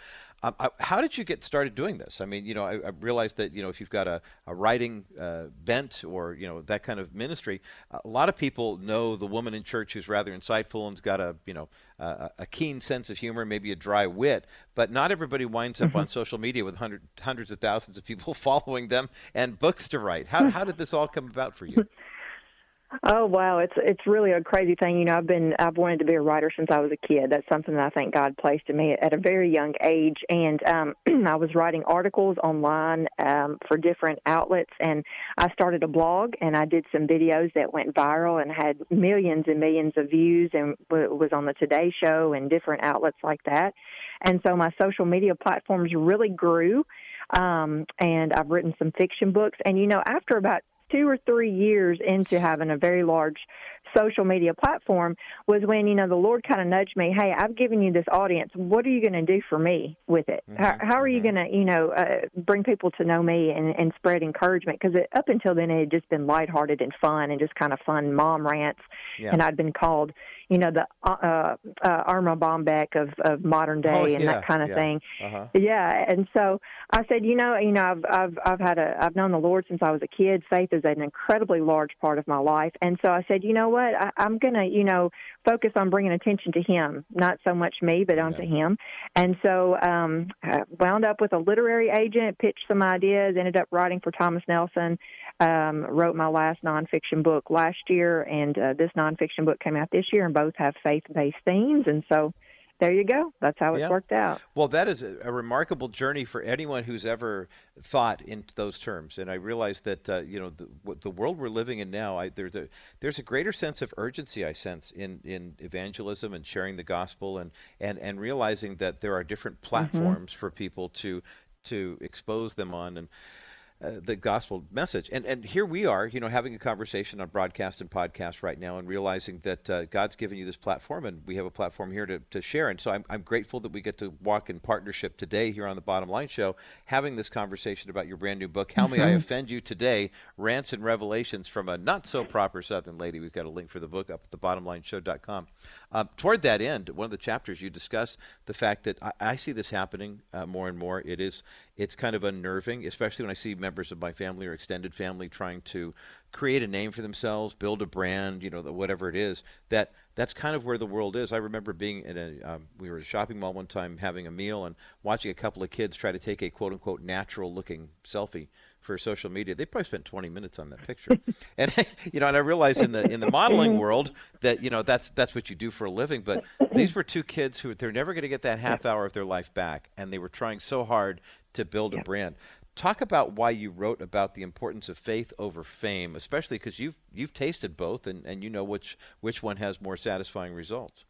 um, I, how did you get started doing this? I mean, you know, I, I realized that, you know, if you've got a, a writing uh, bent or, you know, that kind of ministry, a lot of people know the woman in church who's rather insightful and's got a, you know, uh, a keen sense of humor, maybe a dry wit, but not everybody winds up mm-hmm. on social media with hundred, hundreds of thousands of people following them and books to write. How, how did this all come about for you? Oh wow, it's it's really a crazy thing. You know, I've been I've wanted to be a writer since I was a kid. That's something that I think God placed in me at a very young age. And um, I was writing articles online um, for different outlets, and I started a blog, and I did some videos that went viral and had millions and millions of views, and was on the Today Show and different outlets like that. And so my social media platforms really grew. Um, and I've written some fiction books. And you know, after about two or three years into having a very large social media platform was when you know the Lord kind of nudged me, "Hey, I've given you this audience. What are you going to do for me with it? Mm-hmm. How, how, are you mm-hmm. going to you know uh, bring people to know me and, and spread encouragement? Because up until then it had just been lighthearted and fun and just kind of fun mom rants, yeah. and I'd been called you know the uh, uh, uh Erma Bombeck of of modern day oh, and yeah, that kind of yeah. thing. Uh-huh. Yeah, and so I said, you know, you know, I've I've I've had a I've known the Lord since I was a kid. Faith an incredibly large part of my life, and so I said, you know what, I, I'm gonna you know, focus on bringing attention to him, not so much me, but onto yeah. him. And so um, I wound up with a literary agent, pitched some ideas, ended up writing for Thomas Nelson, um, wrote my last nonfiction book last year, and uh, this nonfiction book came out this year, and both have faith based themes. And so there you go. That's how it's yeah. worked out. Well, that is a, a, remarkable journey for anyone who's ever thought in those terms. And I realize that uh, you know the, the world we're living in now. I, there's a there's a greater sense of urgency I sense in, in evangelism and sharing the gospel and and and realizing that there are different mm-hmm. platforms mm-hmm. for people to to expose them on and uh, the gospel message. And and here we are, you know, having a conversation on broadcast and podcast right now, and realizing that uh, God's given you this platform, and we have a platform here to, to share. And so I'm I'm grateful that we get to walk in partnership today here on the Bottom Line Show, having this conversation about your brand new book. How mm-hmm. may I mm-hmm. offend you today? Rants and revelations from a not so proper Southern lady. We've got a link for the book up at thebottomlineshow.com. Uh, toward that end, one of the chapters you discuss the fact that I, I see this happening uh, more and more. It is it's kind of unnerving, especially when I see members of my family or extended family trying to create a name for themselves, build a brand, you know, the, whatever it is. That that's kind of where the world is. I remember being in a um, we were at a shopping mall one time having a meal and watching a couple of kids try to take a quote unquote natural looking selfie for social media. They probably spent 20 minutes on that picture. and you know, and I realize in the in the modeling world that you know that's that's what you do for a living. But these were two kids who they're never going to get that half hour of their life back, and they were trying so hard to build a brand. Talk about why you wrote about the importance of faith over fame, especially because you've you've tasted both and, and you know which which one has more satisfying results.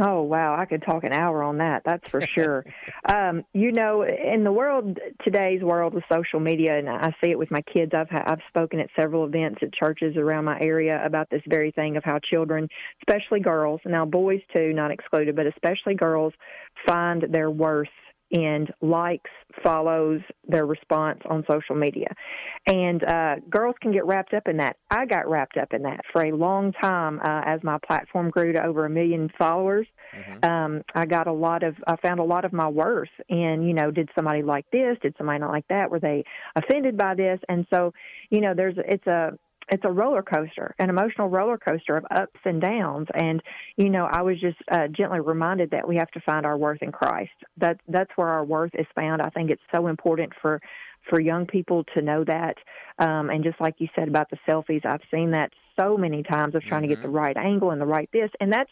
Oh wow, I could talk an hour on that. That's for sure. um, you know, in the world today's world of social media, and I see it with my kids. I've I've spoken at several events at churches around my area about this very thing of how children, especially girls, now boys too, not excluded, but especially girls, find their worth and likes, follows, their response on social media. And uh, girls can get wrapped up in that. I got wrapped up in that for a long time uh, as my platform grew to over a million followers. Mm-hmm. Um, I got a lot of, I found a lot of my worth in, you know, did somebody like this? Did somebody not like that? Were they offended by this? And so, you know, there's, it's a, it's a roller coaster, an emotional roller coaster of ups and downs. And you know, I was just uh, gently reminded that we have to find our worth in Christ. That that's where our worth is found. I think it's so important for for young people to know that. Um, and just like you said about the selfies, I've seen that so many times of trying mm-hmm. to get the mm-hmm. right angle and the right this, and that's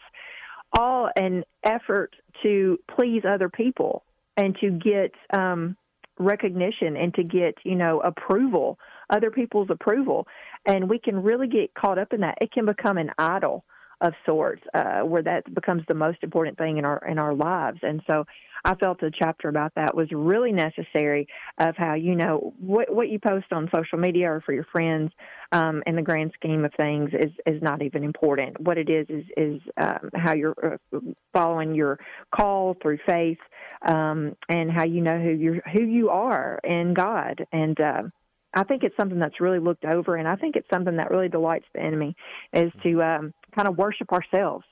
all an effort to please other people and to get um, recognition and to get you know approval other people's approval and we can really get caught up in that it can become an idol of sorts uh, where that becomes the most important thing in our in our lives and so I felt a chapter about that was really necessary of how you know what what you post on social media or for your friends um, in the grand scheme of things is is not even important. What it is is is um, how you're uh, following your call through faith um, and how you know who you who you are in God and. Uh, I think it's something that's really looked over, and I think it's something that really delights the enemy is to um, kind of worship ourselves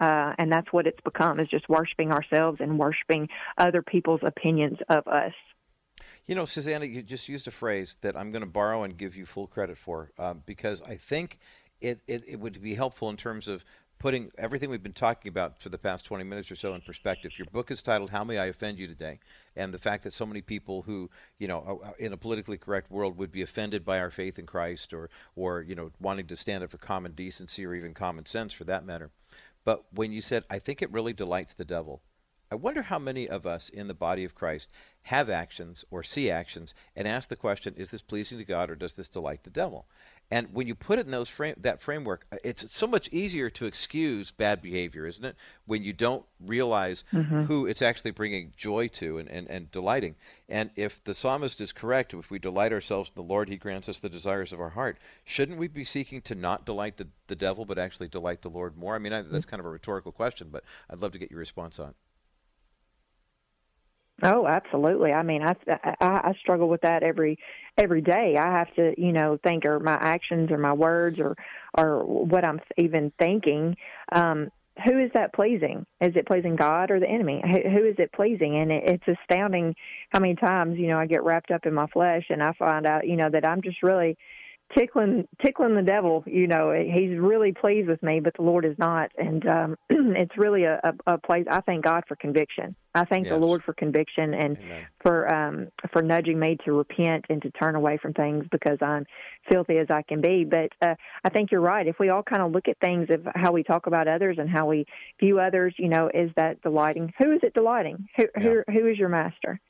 uh, and that's what it's become is just worshiping ourselves and worshiping other people's opinions of us. You know, Susannah, you just used a phrase that I'm going to borrow and give you full credit for um, because I think it, it, it would be helpful in terms of putting everything we've been talking about for the past 20 minutes or so in perspective. Your book is titled "How May I Offend You Today," and the fact that so many people who, you know, uh, uh, in a politically correct world would be offended by our faith in Christ, or, or you know, wanting to stand up for common decency or even common sense, for that matter. But when you said, I think it really delights the devil, I wonder how many of us in the body of Christ have actions or see actions and ask the question, is this pleasing to God or does this delight the devil? And when you put it in those frame, that framework, uh, it's so much easier to excuse bad behavior, isn't it? When you don't realize mm-hmm. who it's actually bringing joy to and, and, and delighting. And if the psalmist is correct, if we delight ourselves in the Lord, he grants us the desires of our heart. Shouldn't we be seeking to not delight the, the devil, but actually delight the Lord more? I mean, I, that's mm-hmm. kind of a rhetorical question, but I'd love to get your response on it. Oh, absolutely. I mean, I, I I struggle with that every every day. I have to, you know, think are my actions or my words or or what I'm even thinking. Um, who is that pleasing? Is it pleasing God or the enemy? Who, who is it pleasing? And it, it's astounding how many times you know I get wrapped up in my flesh and I find out you know that I'm just really tickling tickling the devil you know he's really pleased with me but the lord is not. And um it's really a, a, a place i thank god for conviction. I thank yes. the lord for conviction and Amen. for um for nudging me to repent and to turn away from things because i'm filthy as i can be. But uh i think you're right. If we all kind of look at things of how we talk about others and how we view others you know is that delighting? Who is it delighting? Who yeah. who, who is your master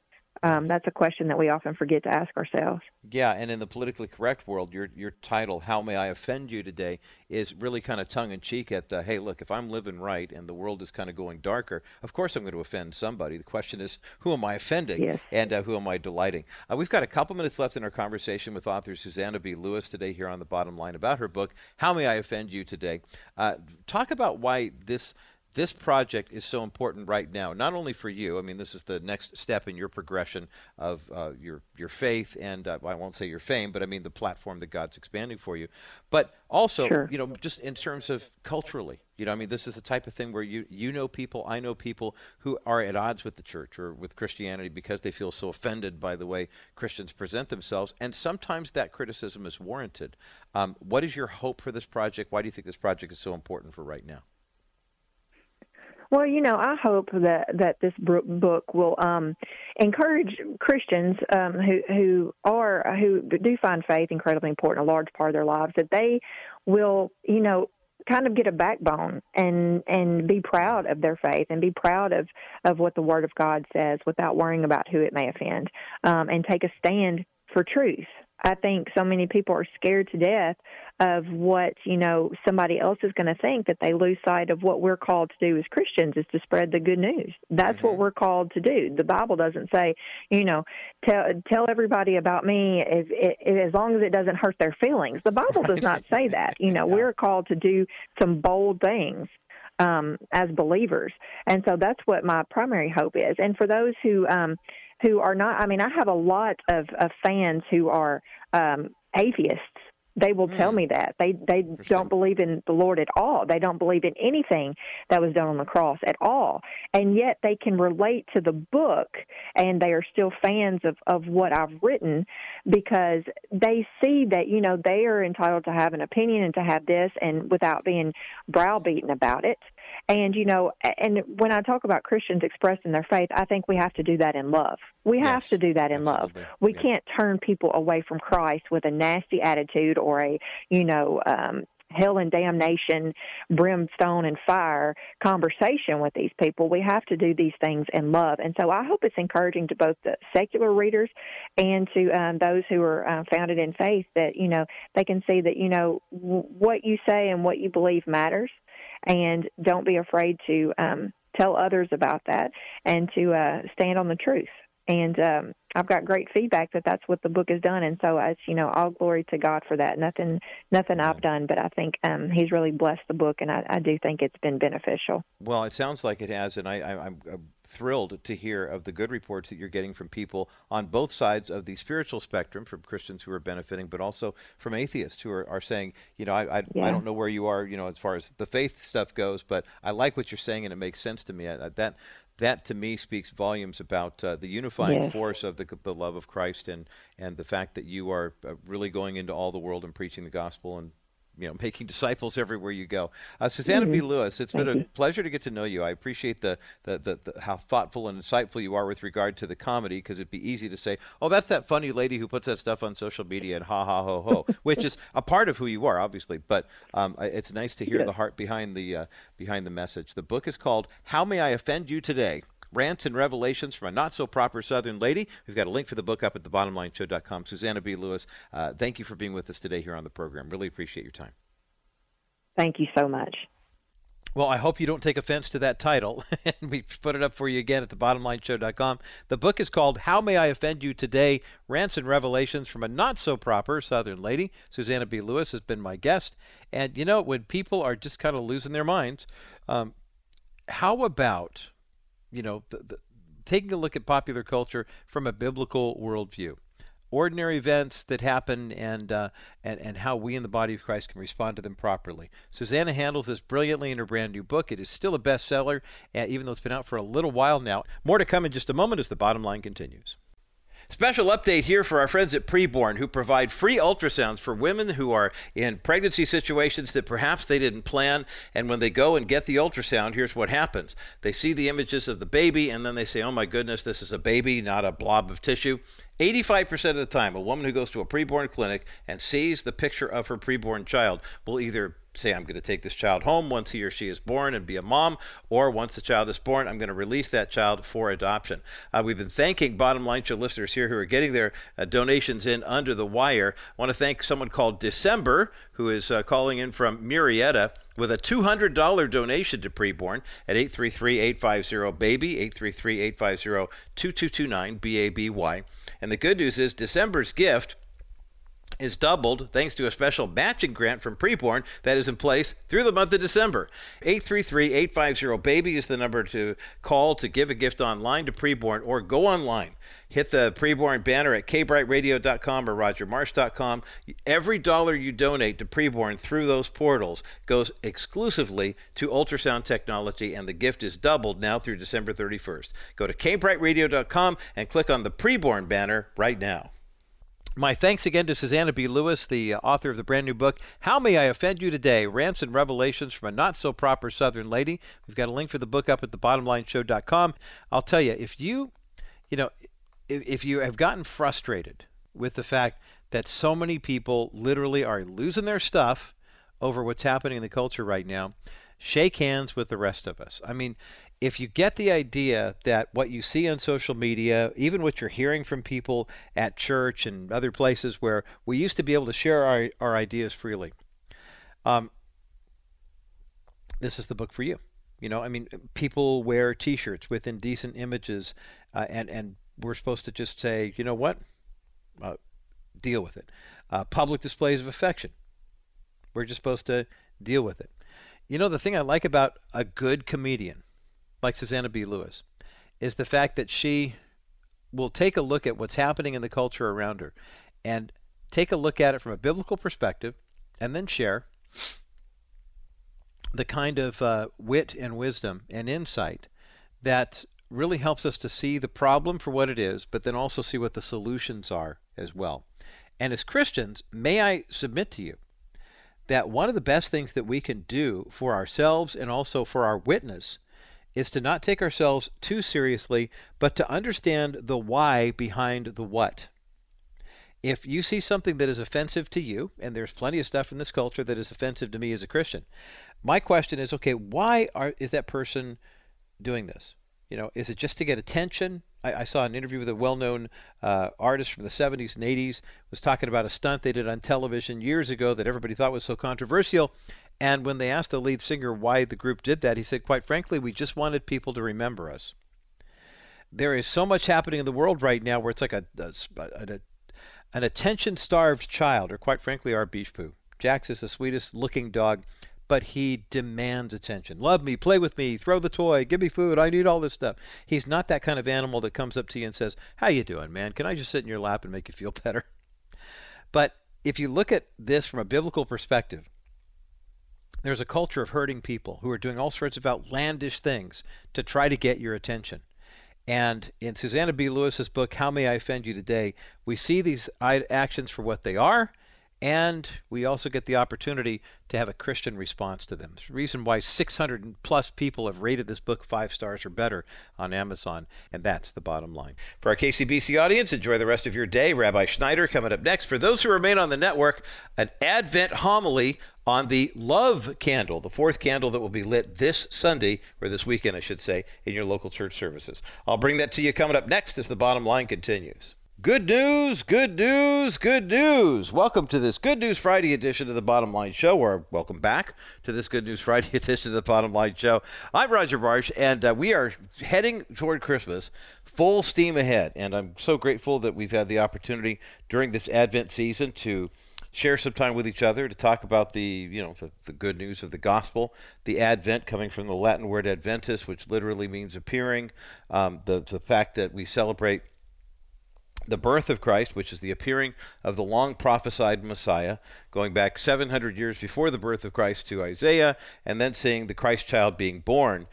um, that's a question that we often forget to ask ourselves. Yeah, and in the politically correct world, your your title, "How May I Offend You Today," is really kind of tongue in cheek at the, "Hey, look, if I'm living right and the world is kind of going darker, of course I'm going to offend somebody." The question is, who am I offending, yes. and uh, who am I delighting? Uh, we've got a couple minutes left in our conversation with author Susannah B. Lewis today here on the Bottom Line about her book, "How May I Offend You Today." Uh, talk about why this this project is so important right now, not only for you. I mean, this is the next step in your progression of uh, your your faith, and uh, I won't say your fame, but I mean the platform that God's expanding for you. But also, sure. you know, just in terms of culturally, you know, I mean, this is the type of thing where you you know people, I know people who are at odds with the church or with Christianity because they feel so offended by the way Christians present themselves, and sometimes that criticism is warranted. Um, what is your hope for this project? Why do you think this project is so important for right now? Well, you know, I hope that that this book will um, encourage Christians um, who who are who do find faith incredibly important, a large part of their lives, that they will, you know, kind of get a backbone and and be proud of their faith and be proud of of what the Word of God says without worrying about who it may offend, um, and take a stand for truth. I think so many people are scared to death of what you know somebody else is going to think that they lose sight of what we're called to do as Christians is to spread the good news. That's mm-hmm. what we're called to do. The Bible doesn't say, you know, tell tell everybody about me as, as long as it doesn't hurt their feelings. The Bible does not say that. You know, yeah. we're called to do some bold things um, as believers, and so that's what my primary hope is. And for those who um, who are not, I mean, I have a lot of, of fans who are um, atheists. They will tell me that. They they don't believe in the Lord at all. They don't believe in anything that was done on the cross at all, and yet they can relate to the book, and they are still fans of of what I've written because they see that you know they are entitled to have an opinion and to have this, and without being browbeaten about it. And you know, and when I talk about Christians expressing their faith, I think we have to do that in love. We Yes, have to do that in absolutely. love. We Yeah. can't turn people away from Christ with a nasty attitude or a, you know, um, hell and damnation, brimstone and fire conversation with these people. We have to do these things in love. And so I hope it's encouraging to both the secular readers and to um, those who are uh, founded in faith that, you know, they can see that, you know, w- what you say and what you believe matters. And don't be afraid to um, tell others about that and to uh, stand on the truth. And um, I've got great feedback that that's what the book has done, and so it's you know all glory to God for that. Nothing, nothing I've done, but I think um, He's really blessed the book, and I, I do think it's been beneficial. Well, it sounds like it has, and I, I, I'm, I'm thrilled to hear of the good reports that you're getting from people on both sides of the spiritual spectrum, from Christians who are benefiting, but also from atheists who are, are saying, you know, I, I, I don't know where you are, you know, as far as the faith stuff goes, but I like what you're saying, and it makes sense to me. I, I- that that to me speaks volumes about uh, the unifying Yes. force of the, the love of Christ and and the fact that you are uh, really going into all the world and preaching the gospel and you know making disciples everywhere you go. Uh, Susannah B. Lewis, it's been Mm-hmm. A you. pleasure to get to know you. I appreciate the, the, the, the how thoughtful and insightful you are with regard to the comedy because it'd be easy to say, oh, that's that funny lady who puts that stuff on social media and ha ha ho ho, which is a part of who you are, obviously. But um, it's nice to hear Yes. the heart behind the uh, behind the message. The book is called "How May I Offend You Today." Rants and Revelations from a Not So Proper Southern Lady. We've got a link for the book up at thebottomlineshow.com. Susannah B. Lewis, uh, thank you for being with us today here on the program. Really appreciate your time. Thank you so much. Well, I hope you don't take offense to that title. and we put it up for you again at thebottomlineshow.com. The book is called How May I Offend You Today? Rants and Revelations from a Not So Proper Southern Lady. Susannah B. Lewis has been my guest. And, you know, when people are just kind of losing their minds, um, how about, you know, the, the, taking a look at popular culture from a biblical worldview? ordinary events that happen and, uh, and and how we in the body of Christ can respond to them properly. Susannah handles this brilliantly in her brand new book. It is still a bestseller, uh, even though it's been out for a little while now. More to come in just a moment as the bottom line continues. Special update here for our friends at Preborn who provide free ultrasounds for women who are in pregnancy situations that perhaps they didn't plan. And when they go and get the ultrasound, here's what happens they see the images of the baby and then they say, oh my goodness, this is a baby, not a blob of tissue. 85% of the time, a woman who goes to a preborn clinic and sees the picture of her preborn child will either say, I'm going to take this child home once he or she is born and be a mom, or once the child is born, I'm going to release that child for adoption. Uh, we've been thanking Bottom Line Show listeners here who are getting their uh, donations in under the wire. I want to thank someone called December, who is uh, calling in from Murrieta with a $200 donation to Preborn at 833-850-BABY, 833-850-2229, B-A-B-Y. And the good news is December's gift is doubled thanks to a special matching grant from Preborn that is in place through the month of December. 833-850-BABY is the number to call to give a gift online to Preborn or go online. Hit the Preborn banner at kbrightradio.com or rogermarsh.com. Every dollar you donate to Preborn through those portals goes exclusively to ultrasound technology, and the gift is doubled now through December 31st. Go to kbrightradio.com and click on the Preborn banner right now. My thanks again to Susannah B. Lewis, the uh, author of the brand new book, How May I Offend You Today? Rants and Revelations from a Not So Proper Southern Lady. We've got a link for the book up at thebottomlineshow.com. I'll tell you, if you, you know, if, if you have gotten frustrated with the fact that so many people literally are losing their stuff over what's happening in the culture right now, shake hands with the rest of us. I mean, if you get the idea that what you see on social media, even what you're hearing from people at church and other places where we used to be able to share our, our ideas freely, um, this is the book for you. You know, I mean, people wear T-shirts with indecent images, uh, and and we're supposed to just say, you know what, uh, deal with it. Uh, public displays of affection, we're just supposed to deal with it. You know, the thing I like about a good comedian like Susannah B. Lewis is the fact that she will take a look at what's happening in the culture around her and take a look at it from a biblical perspective, and then share the kind of uh, wit and wisdom and insight that really helps us to see the problem for what it is, but then also see what the solutions are as well. And as Christians, may I submit to you that one of the best things that we can do for ourselves and also for our witness is to not take ourselves too seriously, but to understand the why behind the what. If you see something that is offensive to you, and there's plenty of stuff in this culture that is offensive to me as a Christian, my question is okay, why are, is that person doing this? You know, is it just to get attention? I, I saw an interview with a well-known uh, artist from the 70s and 80s was talking about a stunt they did on television years ago that everybody thought was so controversial. And when they asked the lead singer why the group did that, he said, quite frankly, we just wanted people to remember us. There is so much happening in the world right now where it's like a, a, a an attention-starved child, or quite frankly, our beef poo. Jax is the sweetest looking dog but he demands attention. Love me, play with me, throw the toy, give me food. I need all this stuff. He's not that kind of animal that comes up to you and says, "How you doing, man? Can I just sit in your lap and make you feel better?" But if you look at this from a biblical perspective, there's a culture of hurting people who are doing all sorts of outlandish things to try to get your attention. And in Susannah B. Lewis's book, How May I Offend You Today, we see these actions for what they are and we also get the opportunity to have a Christian response to them. The reason why 600 plus people have rated this book five stars or better on Amazon, and that's the bottom line. For our KCBC audience, enjoy the rest of your day. Rabbi Schneider coming up next. For those who remain on the network, an Advent homily on the love candle, the fourth candle that will be lit this Sunday, or this weekend, I should say, in your local church services. I'll bring that to you coming up next as the bottom line continues. Good news, good news, good news. Welcome to this Good News Friday edition of the Bottom Line Show, or welcome back to this Good News Friday edition of the Bottom Line Show. I'm Roger Marsh, and uh, we are heading toward Christmas full steam ahead. And I'm so grateful that we've had the opportunity during this Advent season to share some time with each other to talk about the you know the, the, good news of the gospel the advent coming from the latin word adventus which literally means appearing um, the, the fact that we celebrate the birth of Christ, which is the appearing of the long prophesied Messiah, going back 700 years before the birth of Christ to Isaiah, and then seeing the Christ child being born.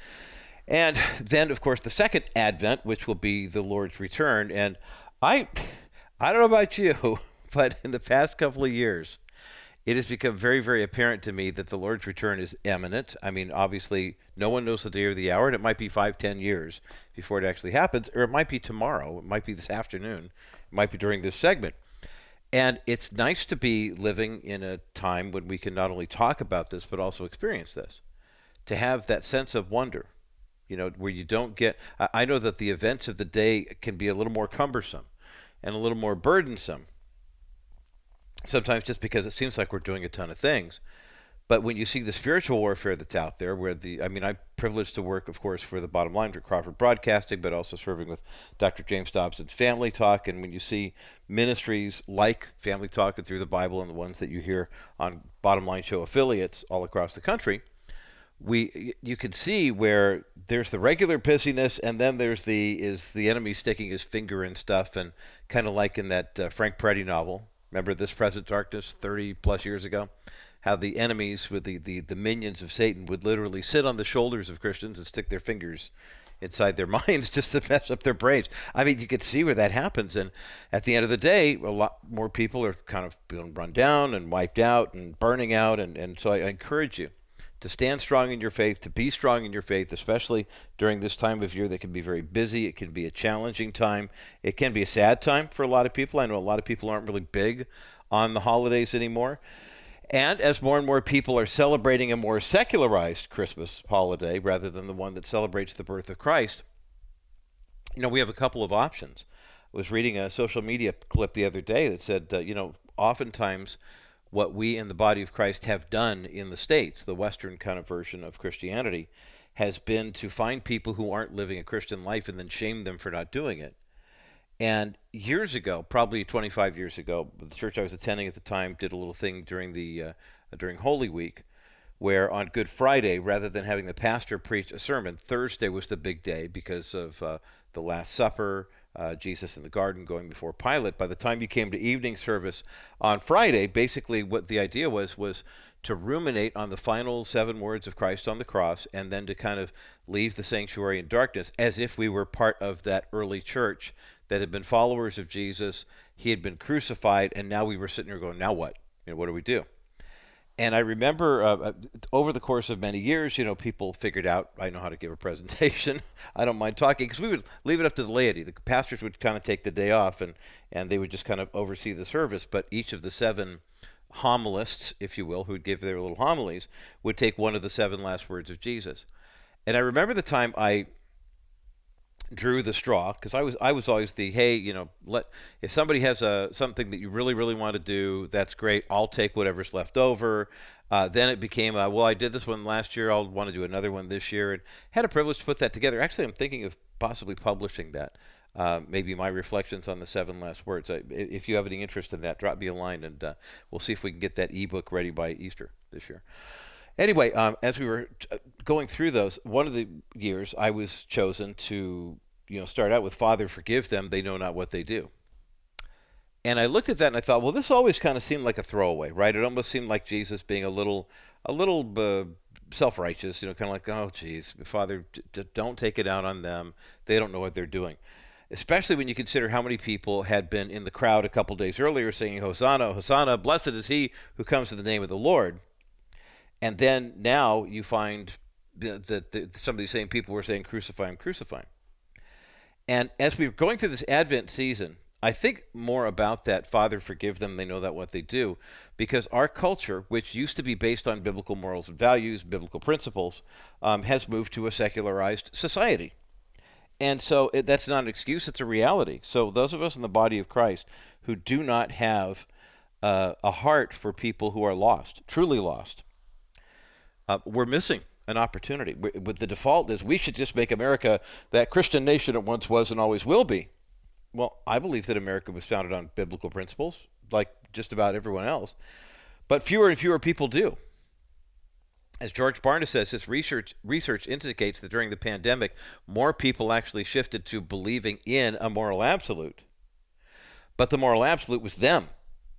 And then, of course, the second advent, which will be the Lord's return. And I, I don't know about you, but in the past couple of years, it has become very, very apparent to me that the Lord's return is imminent. I mean, obviously, no one knows the day or the hour, and it might be five, ten years before it actually happens, or it might be tomorrow, it might be this afternoon, it might be during this segment. And it's nice to be living in a time when we can not only talk about this, but also experience this. To have that sense of wonder, you know, where you don't get. I know that the events of the day can be a little more cumbersome and a little more burdensome sometimes just because it seems like we're doing a ton of things. But when you see the spiritual warfare that's out there, where the, I mean, I'm privileged to work, of course, for the bottom line for Crawford Broadcasting, but also serving with Dr. James Dobson's Family Talk. And when you see ministries like Family Talk and Through the Bible and the ones that you hear on bottom line show affiliates all across the country, we you can see where there's the regular pissiness and then there's the is the enemy sticking his finger in stuff and kind of like in that uh, Frank Peretti novel Remember this present darkness 30 plus years ago? How the enemies with the, the, the minions of Satan would literally sit on the shoulders of Christians and stick their fingers inside their minds just to mess up their brains. I mean, you could see where that happens. And at the end of the day, a lot more people are kind of being run down and wiped out and burning out. And, and so I, I encourage you to stand strong in your faith, to be strong in your faith, especially during this time of year that can be very busy. It can be a challenging time. It can be a sad time for a lot of people. I know a lot of people aren't really big on the holidays anymore. And as more and more people are celebrating a more secularized Christmas holiday rather than the one that celebrates the birth of Christ, you know, we have a couple of options. I was reading a social media clip the other day that said, uh, you know, oftentimes what we in the body of Christ have done in the States, the Western kind of version of Christianity, has been to find people who aren't living a Christian life and then shame them for not doing it. And years ago, probably 25 years ago, the church I was attending at the time did a little thing during the uh, during Holy Week, where on Good Friday, rather than having the pastor preach a sermon, Thursday was the big day because of uh, the Last Supper, uh, Jesus in the garden going before Pilate. By the time you came to evening service on Friday, basically what the idea was was to ruminate on the final seven words of Christ on the cross and then to kind of leave the sanctuary in darkness as if we were part of that early church that had been followers of Jesus. He had been crucified, and now we were sitting here going, now what? You know, what do we do? And I remember uh, uh over the course of many years, you know, people figured out I know how to give a presentation. I don't mind talking because we would leave it up to the laity. The pastors would kind of take the day off and, and they would just kind of oversee the service. But each of the seven homilists, if you will, who would give their little homilies, would take one of the seven last words of Jesus. And I remember the time I drew the straw because I was I was always the hey you know let if somebody has a something that you really really want to do that's great I'll take whatever's left over. Uh, then it became uh, well I did this one last year I'll want to do another one this year and had a privilege to put that together. Actually I'm thinking of possibly publishing that. Uh, maybe my reflections on the seven last words. I, if you have any interest in that, drop me a line and uh, we'll see if we can get that ebook ready by Easter this year. Anyway, um, as we were uh, going through those, one of the years I was chosen to, you know, start out with "Father, forgive them; they know not what they do." And I looked at that and I thought, well, this always kind of seemed like a throwaway, right? It almost seemed like Jesus being a little, a little uh, self-righteous, you know, kind of like, oh, geez, Father, d- d- don't take it out on them; they don't know what they're doing. Especially when you consider how many people had been in the crowd a couple days earlier singing Hosanna, Hosanna, blessed is he who comes in the name of the Lord and then now you find that some of these same people were saying, crucify him, crucify him. And as we are going through this Advent season, I think more about that, Father, forgive them, they know that what they do, because our culture, which used to be based on biblical morals and values, biblical principles, um, has moved to a secularized society. And so it, that's not an excuse, it's a reality. So those of us in the body of Christ who do not have uh, a heart for people who are lost, truly lost, uh, we're missing an opportunity. With the default is we should just make America that Christian nation it once was and always will be. Well, I believe that America was founded on biblical principles, like just about everyone else, but fewer and fewer people do. As George Barna says, his research research indicates that during the pandemic, more people actually shifted to believing in a moral absolute. But the moral absolute was them,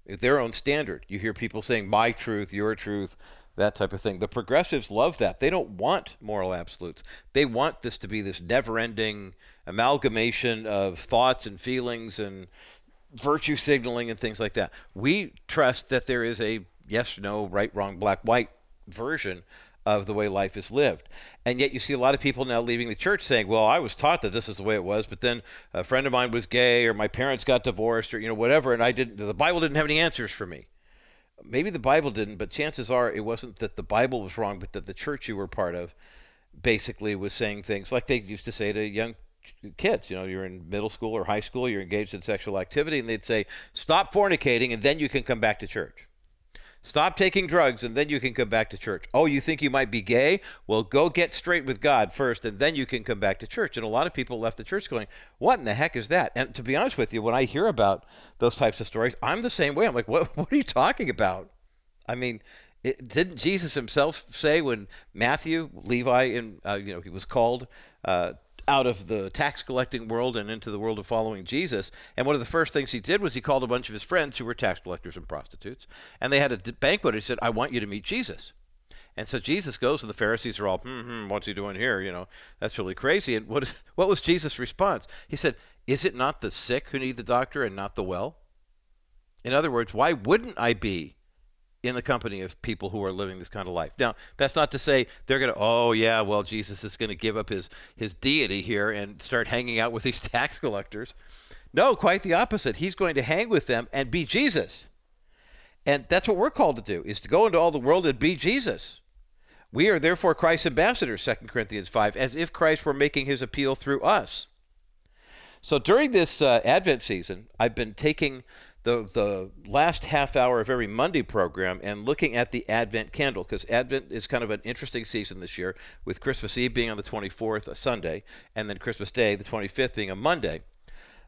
their own standard. You hear people saying, "My truth, your truth," that type of thing. The progressives love that. They don't want moral absolutes. They want this to be this never ending amalgamation of thoughts and feelings and virtue signaling and things like that. We trust that there is a yes, no, right, wrong, black, white version of the way life is lived. And yet you see a lot of people now leaving the church saying, well, I was taught that this is the way it was, but then a friend of mine was gay or my parents got divorced or, you know, whatever. And I didn't, the Bible didn't have any answers for me maybe the Bible didn't, but chances are it wasn't that the Bible was wrong, but that the church you were part of basically was saying things like they used to say to young kids. You know, you're in middle school or high school, you're engaged in sexual activity, and they'd say, stop fornicating, and then you can come back to church. Stop taking drugs and then you can come back to church. Oh, you think you might be gay? Well, go get straight with God first and then you can come back to church. And a lot of people left the church going, What in the heck is that? And to be honest with you, when I hear about those types of stories, I'm the same way. I'm like, What, what are you talking about? I mean, it, didn't Jesus himself say when Matthew, Levi, and uh, you know, he was called uh, out of the tax collecting world and into the world of following Jesus. And one of the first things he did was he called a bunch of his friends who were tax collectors and prostitutes, and they had a banquet. He said, "I want you to meet Jesus." And so Jesus goes, and the Pharisees are all, hmm, what's he doing here? You know, that's really crazy. And what, what was Jesus' response? He said, Is it not the sick who need the doctor and not the well? In other words, why wouldn't I be in the company of people who are living this kind of life. Now, that's not to say they're going to, oh, yeah, well, Jesus is going to give up his, his deity here and start hanging out with these tax collectors. No, quite the opposite. He's going to hang with them and be Jesus. And that's what we're called to do, is to go into all the world and be Jesus. We are therefore Christ's ambassadors, 2 Corinthians 5, as if Christ were making his appeal through us. So during this uh, Advent season, I've been taking the the last half hour of every Monday program and looking at the Advent candle because Advent is kind of an interesting season this year with Christmas Eve being on the 24th, a Sunday, and then Christmas Day, the 25th, being a Monday.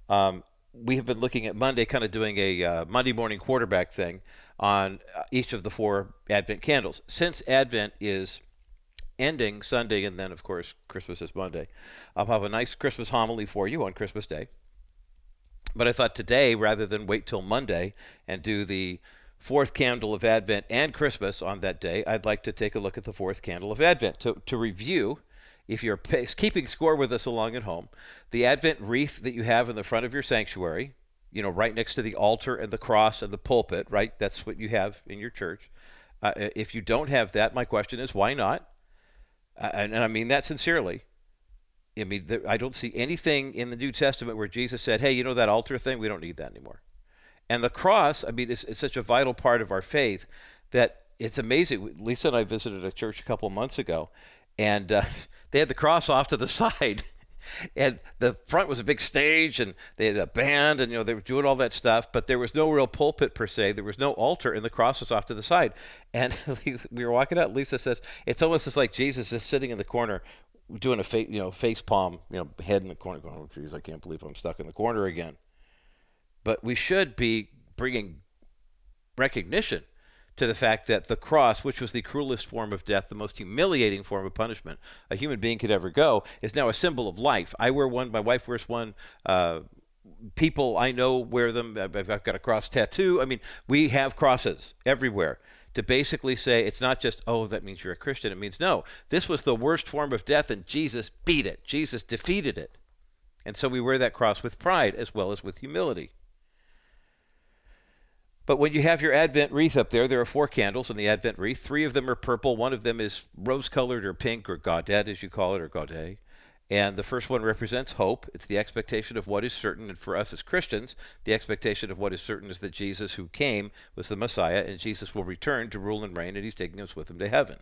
Um, we have been looking at Monday, kind of doing a uh, Monday morning quarterback thing on uh, each of the four Advent candles. Since Advent is ending Sunday, and then of course Christmas is Monday, I'll have a nice Christmas homily for you on Christmas Day But I thought today, rather than wait till Monday and do the fourth candle of Advent and Christmas on that day, I'd like to take a look at the fourth candle of Advent to, to review, if you're keeping score with us along at home, the Advent wreath that you have in the front of your sanctuary, you know, right next to the altar and the cross and the pulpit, right? That's what you have in your church. Uh, if you don't have that, my question is, why not? Uh, and, and I mean that sincerely. I mean, there, I don't see anything in the New Testament where Jesus said, hey, you know that altar thing? We don't need that anymore. And the cross, I mean, it's, it's such a vital part of our faith that it's amazing. Lisa and I visited a church a couple months ago, and uh, they had the cross off to the side. and the front was a big stage and they had a band and you know they were doing all that stuff but there was no real pulpit per se there was no altar and the cross was off to the side and we were walking out lisa says it's almost as like jesus is sitting in the corner doing a fa- you know face palm, you know, head in the corner, going, "Oh, geez, I can't believe I'm stuck in the corner again." But we should be bringing recognition to the fact that the cross, which was the cruelest form of death, the most humiliating form of punishment a human being could ever go, is now a symbol of life. I wear one. My wife wears one. Uh, people I know wear them. I've, I've got a cross tattoo. I mean, we have crosses everywhere to basically say it's not just, oh, that means you're a Christian. It means, no, this was the worst form of death, and Jesus beat it. Jesus defeated it. And so we wear that cross with pride as well as with humility. But when you have your Advent wreath up there, there are four candles in the Advent wreath. Three of them are purple. One of them is rose colored or pink or gaudet, as you call it, or gaudet. And the first one represents hope. It's the expectation of what is certain. And for us as Christians, the expectation of what is certain is that Jesus, who came, was the Messiah, and Jesus will return to rule and reign, and he's taking us with him to heaven.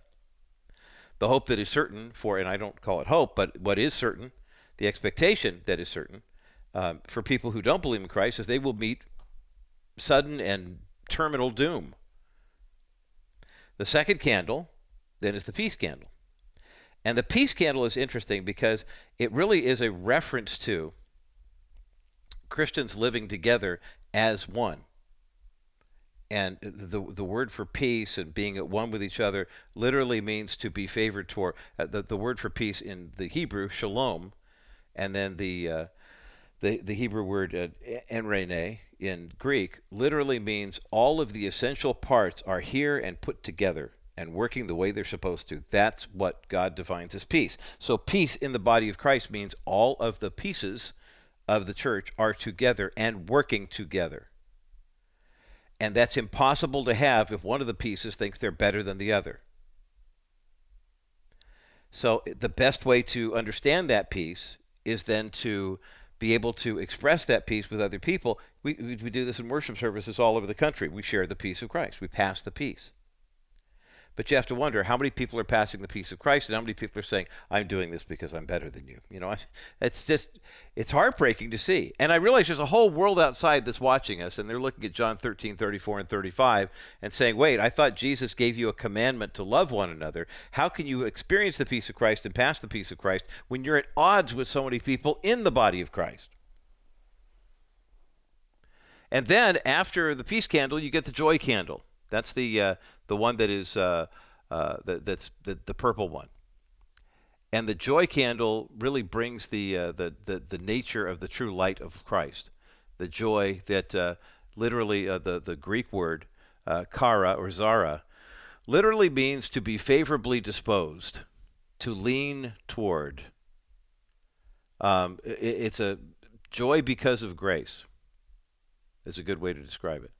The hope that is certain for, and I don't call it hope, but what is certain, the expectation that is certain um, for people who don't believe in Christ is they will meet sudden and terminal doom. The second candle then is the peace candle. And the peace candle is interesting because it really is a reference to Christians living together as one. And the the word for peace and being at one with each other literally means to be favored toward. Uh, the the word for peace in the Hebrew shalom, and then the uh, the the Hebrew word uh, eirene in Greek literally means all of the essential parts are here and put together and working the way they're supposed to. That's what God defines as peace. So, peace in the body of Christ means all of the pieces of the church are together and working together. And that's impossible to have if one of the pieces thinks they're better than the other. So, the best way to understand that peace is then to be able to express that peace with other people. We, we, we do this in worship services all over the country. We share the peace of Christ, we pass the peace. But you have to wonder how many people are passing the peace of Christ and how many people are saying, I'm doing this because I'm better than you. You know, it's just, it's heartbreaking to see. And I realize there's a whole world outside that's watching us and they're looking at John 13, 34, and 35 and saying, wait, I thought Jesus gave you a commandment to love one another. How can you experience the peace of Christ and pass the peace of Christ when you're at odds with so many people in the body of Christ? And then after the peace candle, you get the joy candle. That's the uh, the one that is uh, uh, the, that's the, the purple one. And the joy candle really brings the, uh, the, the, the nature of the true light of Christ. The joy that uh, literally uh, the, the Greek word chara or zara literally means to be favorably disposed, to lean toward. Um, it, it's a joy because of grace. Is a good way to describe it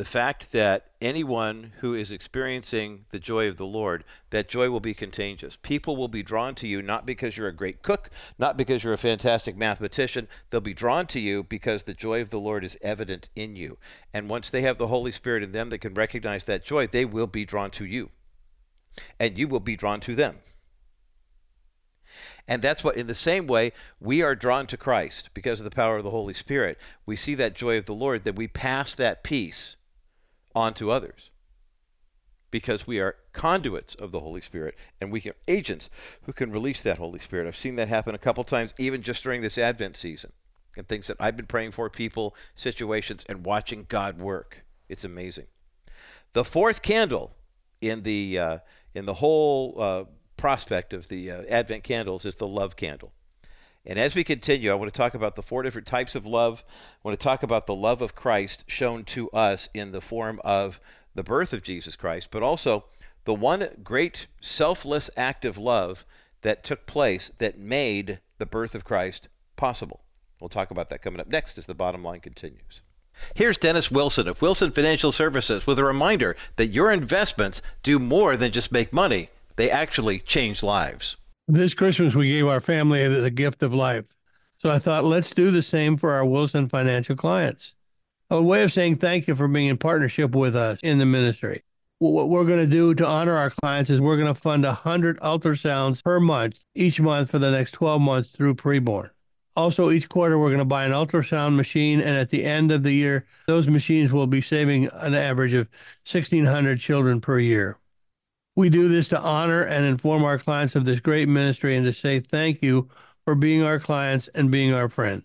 the fact that anyone who is experiencing the joy of the Lord, that joy will be contagious. People will be drawn to you not because you're a great cook, not because you're a fantastic mathematician. They'll be drawn to you because the joy of the Lord is evident in you. And once they have the Holy Spirit in them that can recognize that joy, they will be drawn to you. And you will be drawn to them. And that's what, in the same way, we are drawn to Christ because of the power of the Holy Spirit. We see that joy of the Lord, that we pass that peace onto others because we are conduits of the Holy Spirit and we are agents who can release that Holy Spirit. I've seen that happen a couple times, even just during this Advent season, and things that I've been praying for people, situations, and watching God work. It's amazing. The fourth candle in the uh, in the whole uh, prospect of the uh, Advent candles is the love candle, And as we continue, I want to talk about the four different types of love. I want to talk about the love of Christ shown to us in the form of the birth of Jesus Christ, but also the one great selfless act of love that took place that made the birth of Christ possible. We'll talk about that coming up next as the bottom line continues. Here's Dennis Wilson of Wilson Financial Services with a reminder that your investments do more than just make money, they actually change lives. This Christmas, we gave our family the gift of life. So I thought, let's do the same for our Wilson financial clients. A way of saying thank you for being in partnership with us in the ministry. What we're going to do to honor our clients is we're going to fund 100 ultrasounds per month, each month for the next 12 months through preborn. Also, each quarter, we're going to buy an ultrasound machine, and at the end of the year, those machines will be saving an average of 1,600 children per year. We do this to honor and inform our clients of this great ministry and to say thank you for being our clients and being our friends.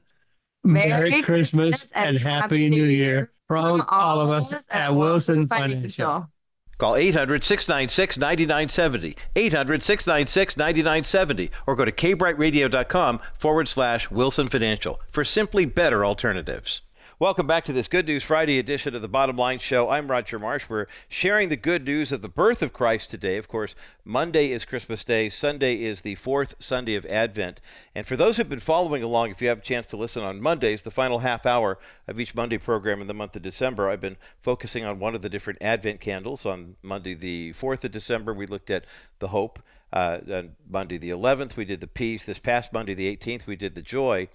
Merry, Merry Christmas, Christmas, and Happy New Year from all of us at Wilson Financial. Call 800 696 9970, 800 696 9970, or go to kbrightradio.com forward slash Wilson Financial for simply better alternatives. Welcome back to this Good News Friday edition of the Bottom Line Show. I'm Roger Marsh. We're sharing the good news of the birth of Christ today. Of course, Monday is Christmas Day, Sunday is the fourth Sunday of Advent. And for those who've been following along, if you have a chance to listen on Mondays, the final half hour of each Monday program in the month of December, I've been focusing on one of the different Advent candles. On Monday, the 4th of December, we looked at the hope. Uh, on Monday, the 11th, we did the peace. This past Monday, the 18th, we did the joy.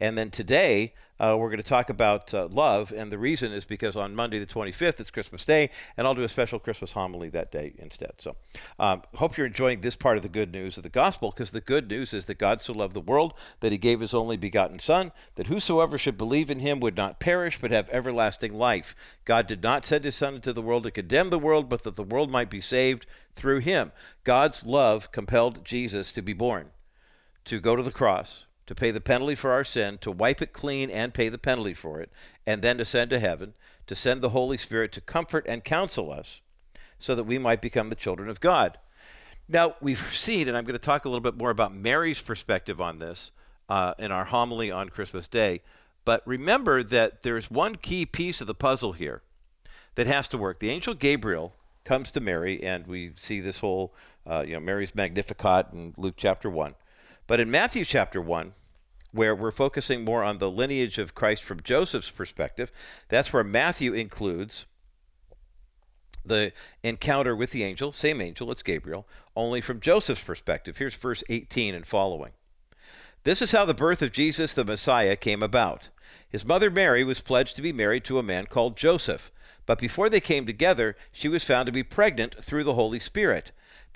And then today, uh, we're going to talk about uh, love. And the reason is because on Monday, the 25th, it's Christmas Day, and I'll do a special Christmas homily that day instead. So, um, hope you're enjoying this part of the good news of the gospel, because the good news is that God so loved the world that he gave his only begotten Son, that whosoever should believe in him would not perish, but have everlasting life. God did not send his Son into the world to condemn the world, but that the world might be saved through him. God's love compelled Jesus to be born, to go to the cross to pay the penalty for our sin, to wipe it clean and pay the penalty for it, and then to send to heaven, to send the Holy Spirit to comfort and counsel us so that we might become the children of God. Now, we've seen, and I'm going to talk a little bit more about Mary's perspective on this uh, in our homily on Christmas Day. But remember that there's one key piece of the puzzle here that has to work. The angel Gabriel comes to Mary, and we see this whole, uh, you know, Mary's Magnificat in Luke chapter 1. But in Matthew chapter 1, where we're focusing more on the lineage of Christ from Joseph's perspective, that's where Matthew includes the encounter with the angel, same angel, it's Gabriel, only from Joseph's perspective. Here's verse 18 and following. This is how the birth of Jesus the Messiah came about. His mother Mary was pledged to be married to a man called Joseph, but before they came together, she was found to be pregnant through the Holy Spirit.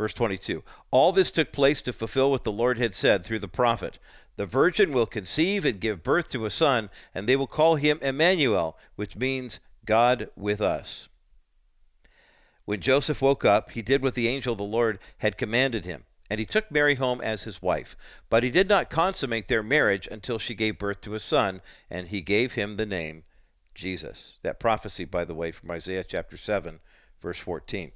Verse 22 All this took place to fulfill what the Lord had said through the prophet The virgin will conceive and give birth to a son, and they will call him Emmanuel, which means God with us. When Joseph woke up, he did what the angel of the Lord had commanded him, and he took Mary home as his wife. But he did not consummate their marriage until she gave birth to a son, and he gave him the name Jesus. That prophecy, by the way, from Isaiah chapter 7, verse 14.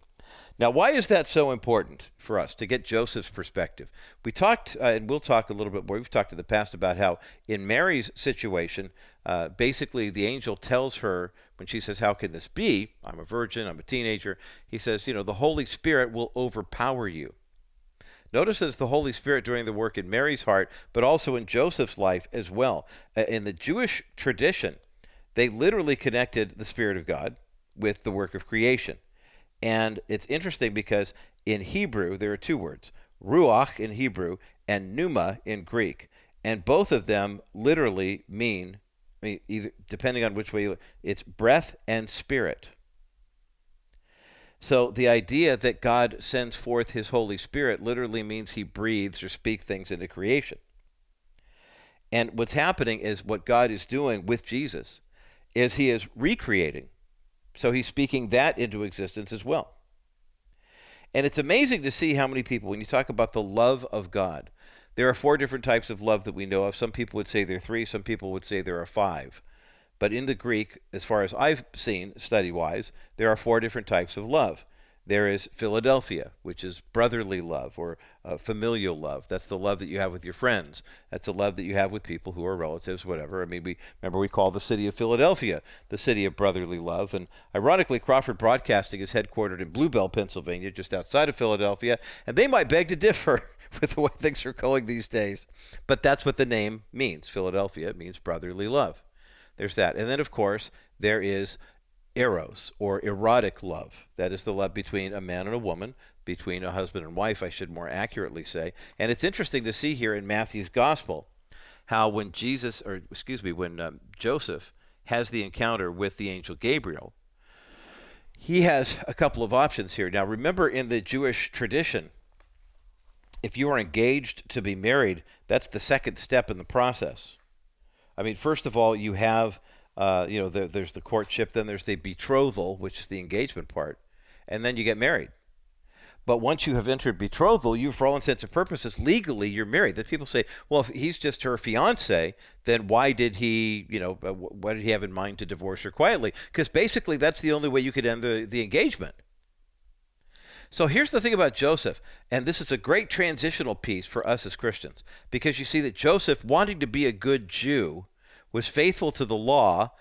Now, why is that so important for us to get Joseph's perspective? We talked, uh, and we'll talk a little bit more. We've talked in the past about how in Mary's situation, uh, basically the angel tells her when she says, How can this be? I'm a virgin, I'm a teenager. He says, You know, the Holy Spirit will overpower you. Notice that it's the Holy Spirit doing the work in Mary's heart, but also in Joseph's life as well. Uh, in the Jewish tradition, they literally connected the Spirit of God with the work of creation. And it's interesting because in Hebrew, there are two words ruach in Hebrew and pneuma in Greek. And both of them literally mean, I mean either, depending on which way you look, it's breath and spirit. So the idea that God sends forth his Holy Spirit literally means he breathes or speaks things into creation. And what's happening is what God is doing with Jesus is he is recreating. So he's speaking that into existence as well. And it's amazing to see how many people, when you talk about the love of God, there are four different types of love that we know of. Some people would say there are three, some people would say there are five. But in the Greek, as far as I've seen study wise, there are four different types of love. There is Philadelphia, which is brotherly love or uh, familial love. That's the love that you have with your friends. That's the love that you have with people who are relatives, whatever. I mean, we remember we call the city of Philadelphia the city of brotherly love. And ironically, Crawford Broadcasting is headquartered in Blue Bell, Pennsylvania, just outside of Philadelphia, and they might beg to differ with the way things are going these days. But that's what the name means. Philadelphia means brotherly love. There's that. And then, of course, there is eros or erotic love. That is the love between a man and a woman, between a husband and wife, I should more accurately say. And it's interesting to see here in Matthew's gospel how when Jesus, or excuse me, when um, Joseph has the encounter with the angel Gabriel, he has a couple of options here. Now, remember in the Jewish tradition, if you are engaged to be married, that's the second step in the process. I mean, first of all, you have uh, you know, the, there's the courtship, then there's the betrothal, which is the engagement part, and then you get married. But once you have entered betrothal, you, for all intents and purposes, legally you're married. That people say, well, if he's just her fiance, then why did he, you know, uh, what did he have in mind to divorce her quietly? Because basically that's the only way you could end the, the engagement. So here's the thing about Joseph, and this is a great transitional piece for us as Christians, because you see that Joseph, wanting to be a good Jew, was faithful to the law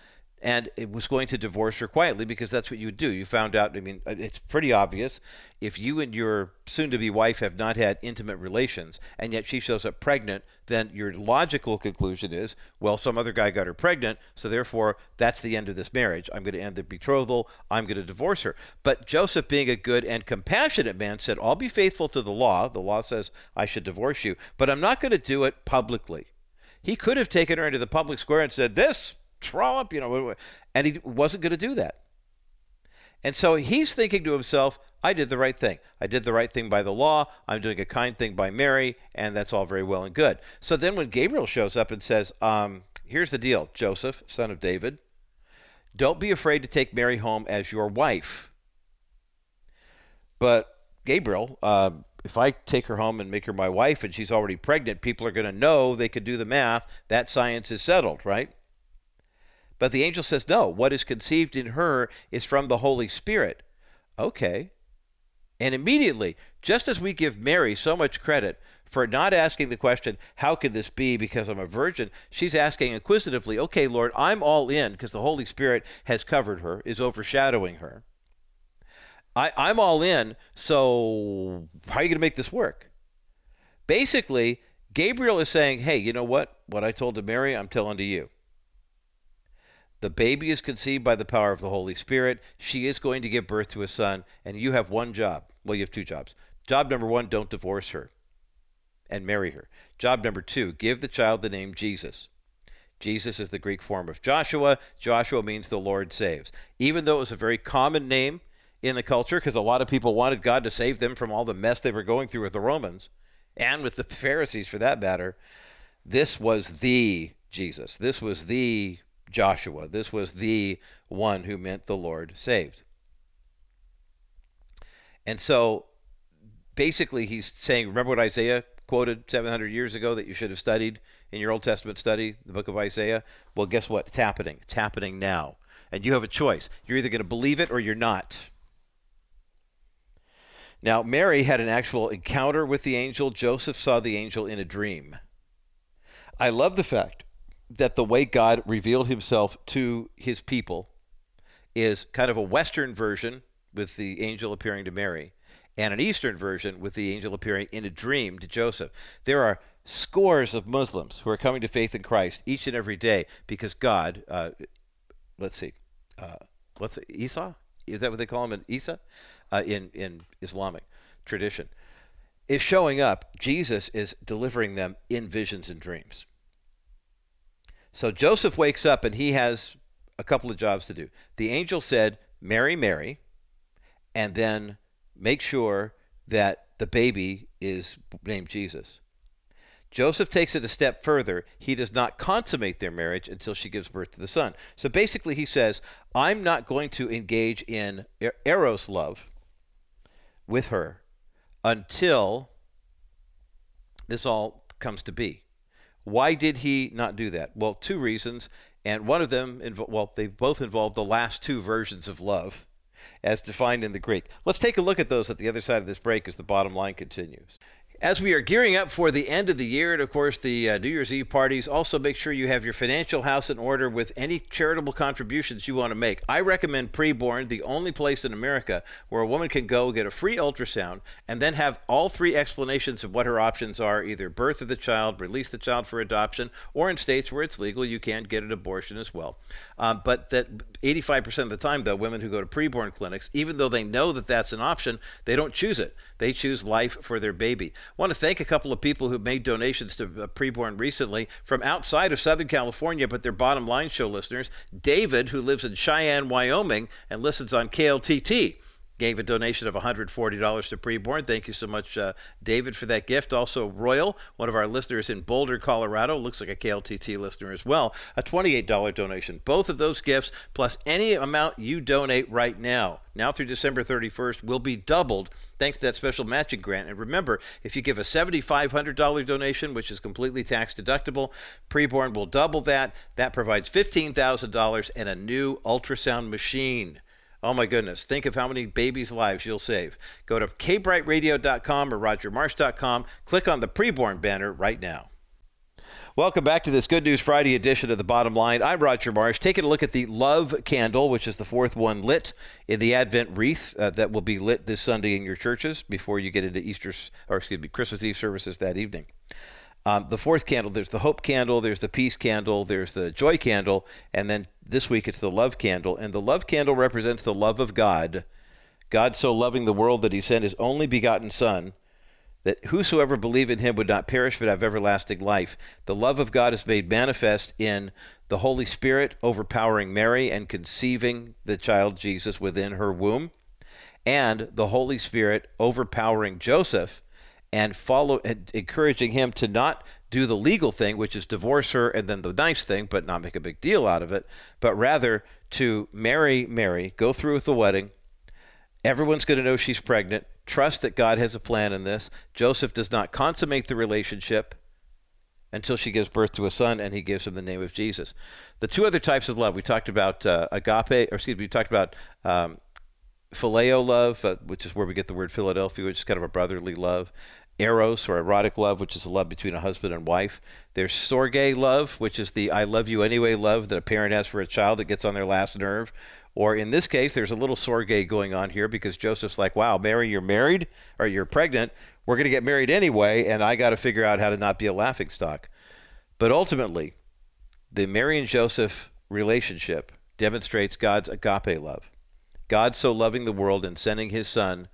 and it was going to divorce her quietly because that's what you would do. You found out, I mean, uh, it's pretty obvious. If you and your soon to be wife have not had intimate relations and yet she shows up pregnant, then your logical conclusion is, well, some other guy got her pregnant, so therefore that's the end of this marriage. I'm going to end the betrothal. I'm going to divorce her. But Joseph, being a good and compassionate man, said, I'll be faithful to the law. The law says I should divorce you, but I'm not going to do it publicly. He could have taken her into the public square and said, This trollop, you know, and he wasn't going to do that. And so he's thinking to himself, I did the right thing. I did the right thing by the law. I'm doing a kind thing by Mary, and that's all very well and good. So then when Gabriel shows up and says, um, Here's the deal, Joseph, son of David, don't be afraid to take Mary home as your wife. But Gabriel, uh, if I take her home and make her my wife and she's already pregnant, people are going to know they could do the math. That science is settled, right? But the angel says, no, what is conceived in her is from the Holy Spirit. Okay. And immediately, just as we give Mary so much credit for not asking the question, how could this be because I'm a virgin, she's asking inquisitively, okay, Lord, I'm all in because the Holy Spirit has covered her, is overshadowing her. I, I'm all in. So how are you going to make this work? Basically, Gabriel is saying, hey, you know what? What I told to Mary, I'm telling to you. The baby is conceived by the power of the Holy Spirit. She is going to give birth to a son, and you have one job. Well, you have two jobs. Job number one, don't divorce her and marry her. Job number two, give the child the name Jesus. Jesus is the Greek form of Joshua. Joshua means the Lord saves. Even though it was a very common name in the culture because a lot of people wanted God to save them from all the mess they were going through with the Romans and with the Pharisees for that matter. This was the Jesus. This was the Joshua. This was the one who meant the Lord saved. And so basically he's saying, remember what Isaiah quoted 700 years ago that you should have studied in your Old Testament study, the book of Isaiah? Well, guess what? It's happening. It's happening now. And you have a choice. You're either going to believe it or you're not. Now, Mary had an actual encounter with the angel. Joseph saw the angel in a dream. I love the fact that the way God revealed himself to his people is kind of a Western version with the angel appearing to Mary and an Eastern version with the angel appearing in a dream to Joseph. There are scores of Muslims who are coming to faith in Christ each and every day because God, uh, let's see, uh, what's it, Isa? Is that what they call him in Isa? uh, in in Islamic tradition, is showing up. Jesus is delivering them in visions and dreams. So Joseph wakes up and he has a couple of jobs to do. The angel said, "Mary, Mary," and then make sure that the baby is named Jesus. Joseph takes it a step further. He does not consummate their marriage until she gives birth to the son. So basically, he says, I'm not going to engage in eros love with her until this all comes to be. Why did he not do that? Well, two reasons, and one of them, invo- well, they both involve the last two versions of love as defined in the Greek. Let's take a look at those at the other side of this break as the bottom line continues. As we are gearing up for the end of the year and, of course, the uh, New Year's Eve parties, also make sure you have your financial house in order with any charitable contributions you want to make. I recommend Preborn, the only place in America where a woman can go get a free ultrasound and then have all three explanations of what her options are either birth of the child, release the child for adoption, or in states where it's legal, you can get an abortion as well. Um, but that 85% of the time, though, women who go to preborn clinics, even though they know that that's an option, they don't choose it. They choose life for their baby. I want to thank a couple of people who made donations to uh, preborn recently from outside of Southern California, but they're bottom line show listeners. David, who lives in Cheyenne, Wyoming, and listens on KLTT gave a donation of $140 to Preborn. Thank you so much, uh, David, for that gift. Also, Royal, one of our listeners in Boulder, Colorado, looks like a KLTT listener as well, a $28 donation. Both of those gifts, plus any amount you donate right now, now through December 31st, will be doubled thanks to that special matching grant. And remember, if you give a $7,500 donation, which is completely tax deductible, Preborn will double that. That provides $15,000 and a new ultrasound machine. Oh my goodness. Think of how many babies' lives you'll save. Go to kbrightradio.com or rogermarsh.com. Click on the preborn banner right now. Welcome back to this Good News Friday edition of The Bottom Line. I'm Roger Marsh. Taking a look at the Love Candle, which is the fourth one lit in the Advent wreath uh, that will be lit this Sunday in your churches before you get into Easter, or excuse me, Christmas Eve services that evening. Um, the fourth candle, there's the hope candle, there's the peace candle, there's the joy candle, and then this week it's the love candle. And the love candle represents the love of God. God so loving the world that he sent his only begotten Son, that whosoever believe in him would not perish but have everlasting life. The love of God is made manifest in the Holy Spirit overpowering Mary and conceiving the child Jesus within her womb, and the Holy Spirit overpowering Joseph and follow and encouraging him to not do the legal thing, which is divorce her and then the nice thing, but not make a big deal out of it, but rather to marry Mary, go through with the wedding. Everyone's going to know she's pregnant. Trust that God has a plan in this. Joseph does not consummate the relationship until she gives birth to a son and he gives him the name of Jesus. The two other types of love, we talked about uh, agape, or excuse me, we talked about um, phileo love, uh, which is where we get the word Philadelphia, which is kind of a brotherly love eros or erotic love, which is a love between a husband and wife. There's storge love, which is the I love you anyway love that a parent has for a child that gets on their last nerve. Or in this case, there's a little storge going on here because Joseph's like, wow, Mary, you're married or you're pregnant. We're going to get married anyway, and I got to figure out how to not be a laughing stock. But ultimately, the Mary and Joseph relationship demonstrates God's agape love. God so loving the world and sending his son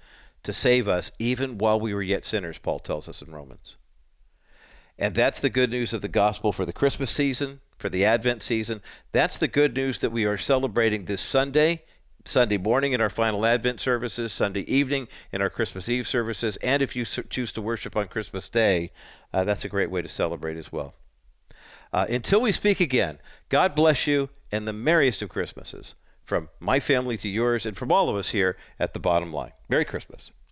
to save us even while we were yet sinners, Paul tells us in Romans. And that's the good news of the gospel for the Christmas season, for the Advent season. That's the good news that we are celebrating this Sunday, Sunday morning in our final Advent services, Sunday evening in our Christmas Eve services, and if you choose to worship on Christmas Day, uh, that's a great way to celebrate as well. Uh, until we speak again, God bless you and the merriest of Christmases from my family to yours and from all of us here at the bottom line. Merry Christmas.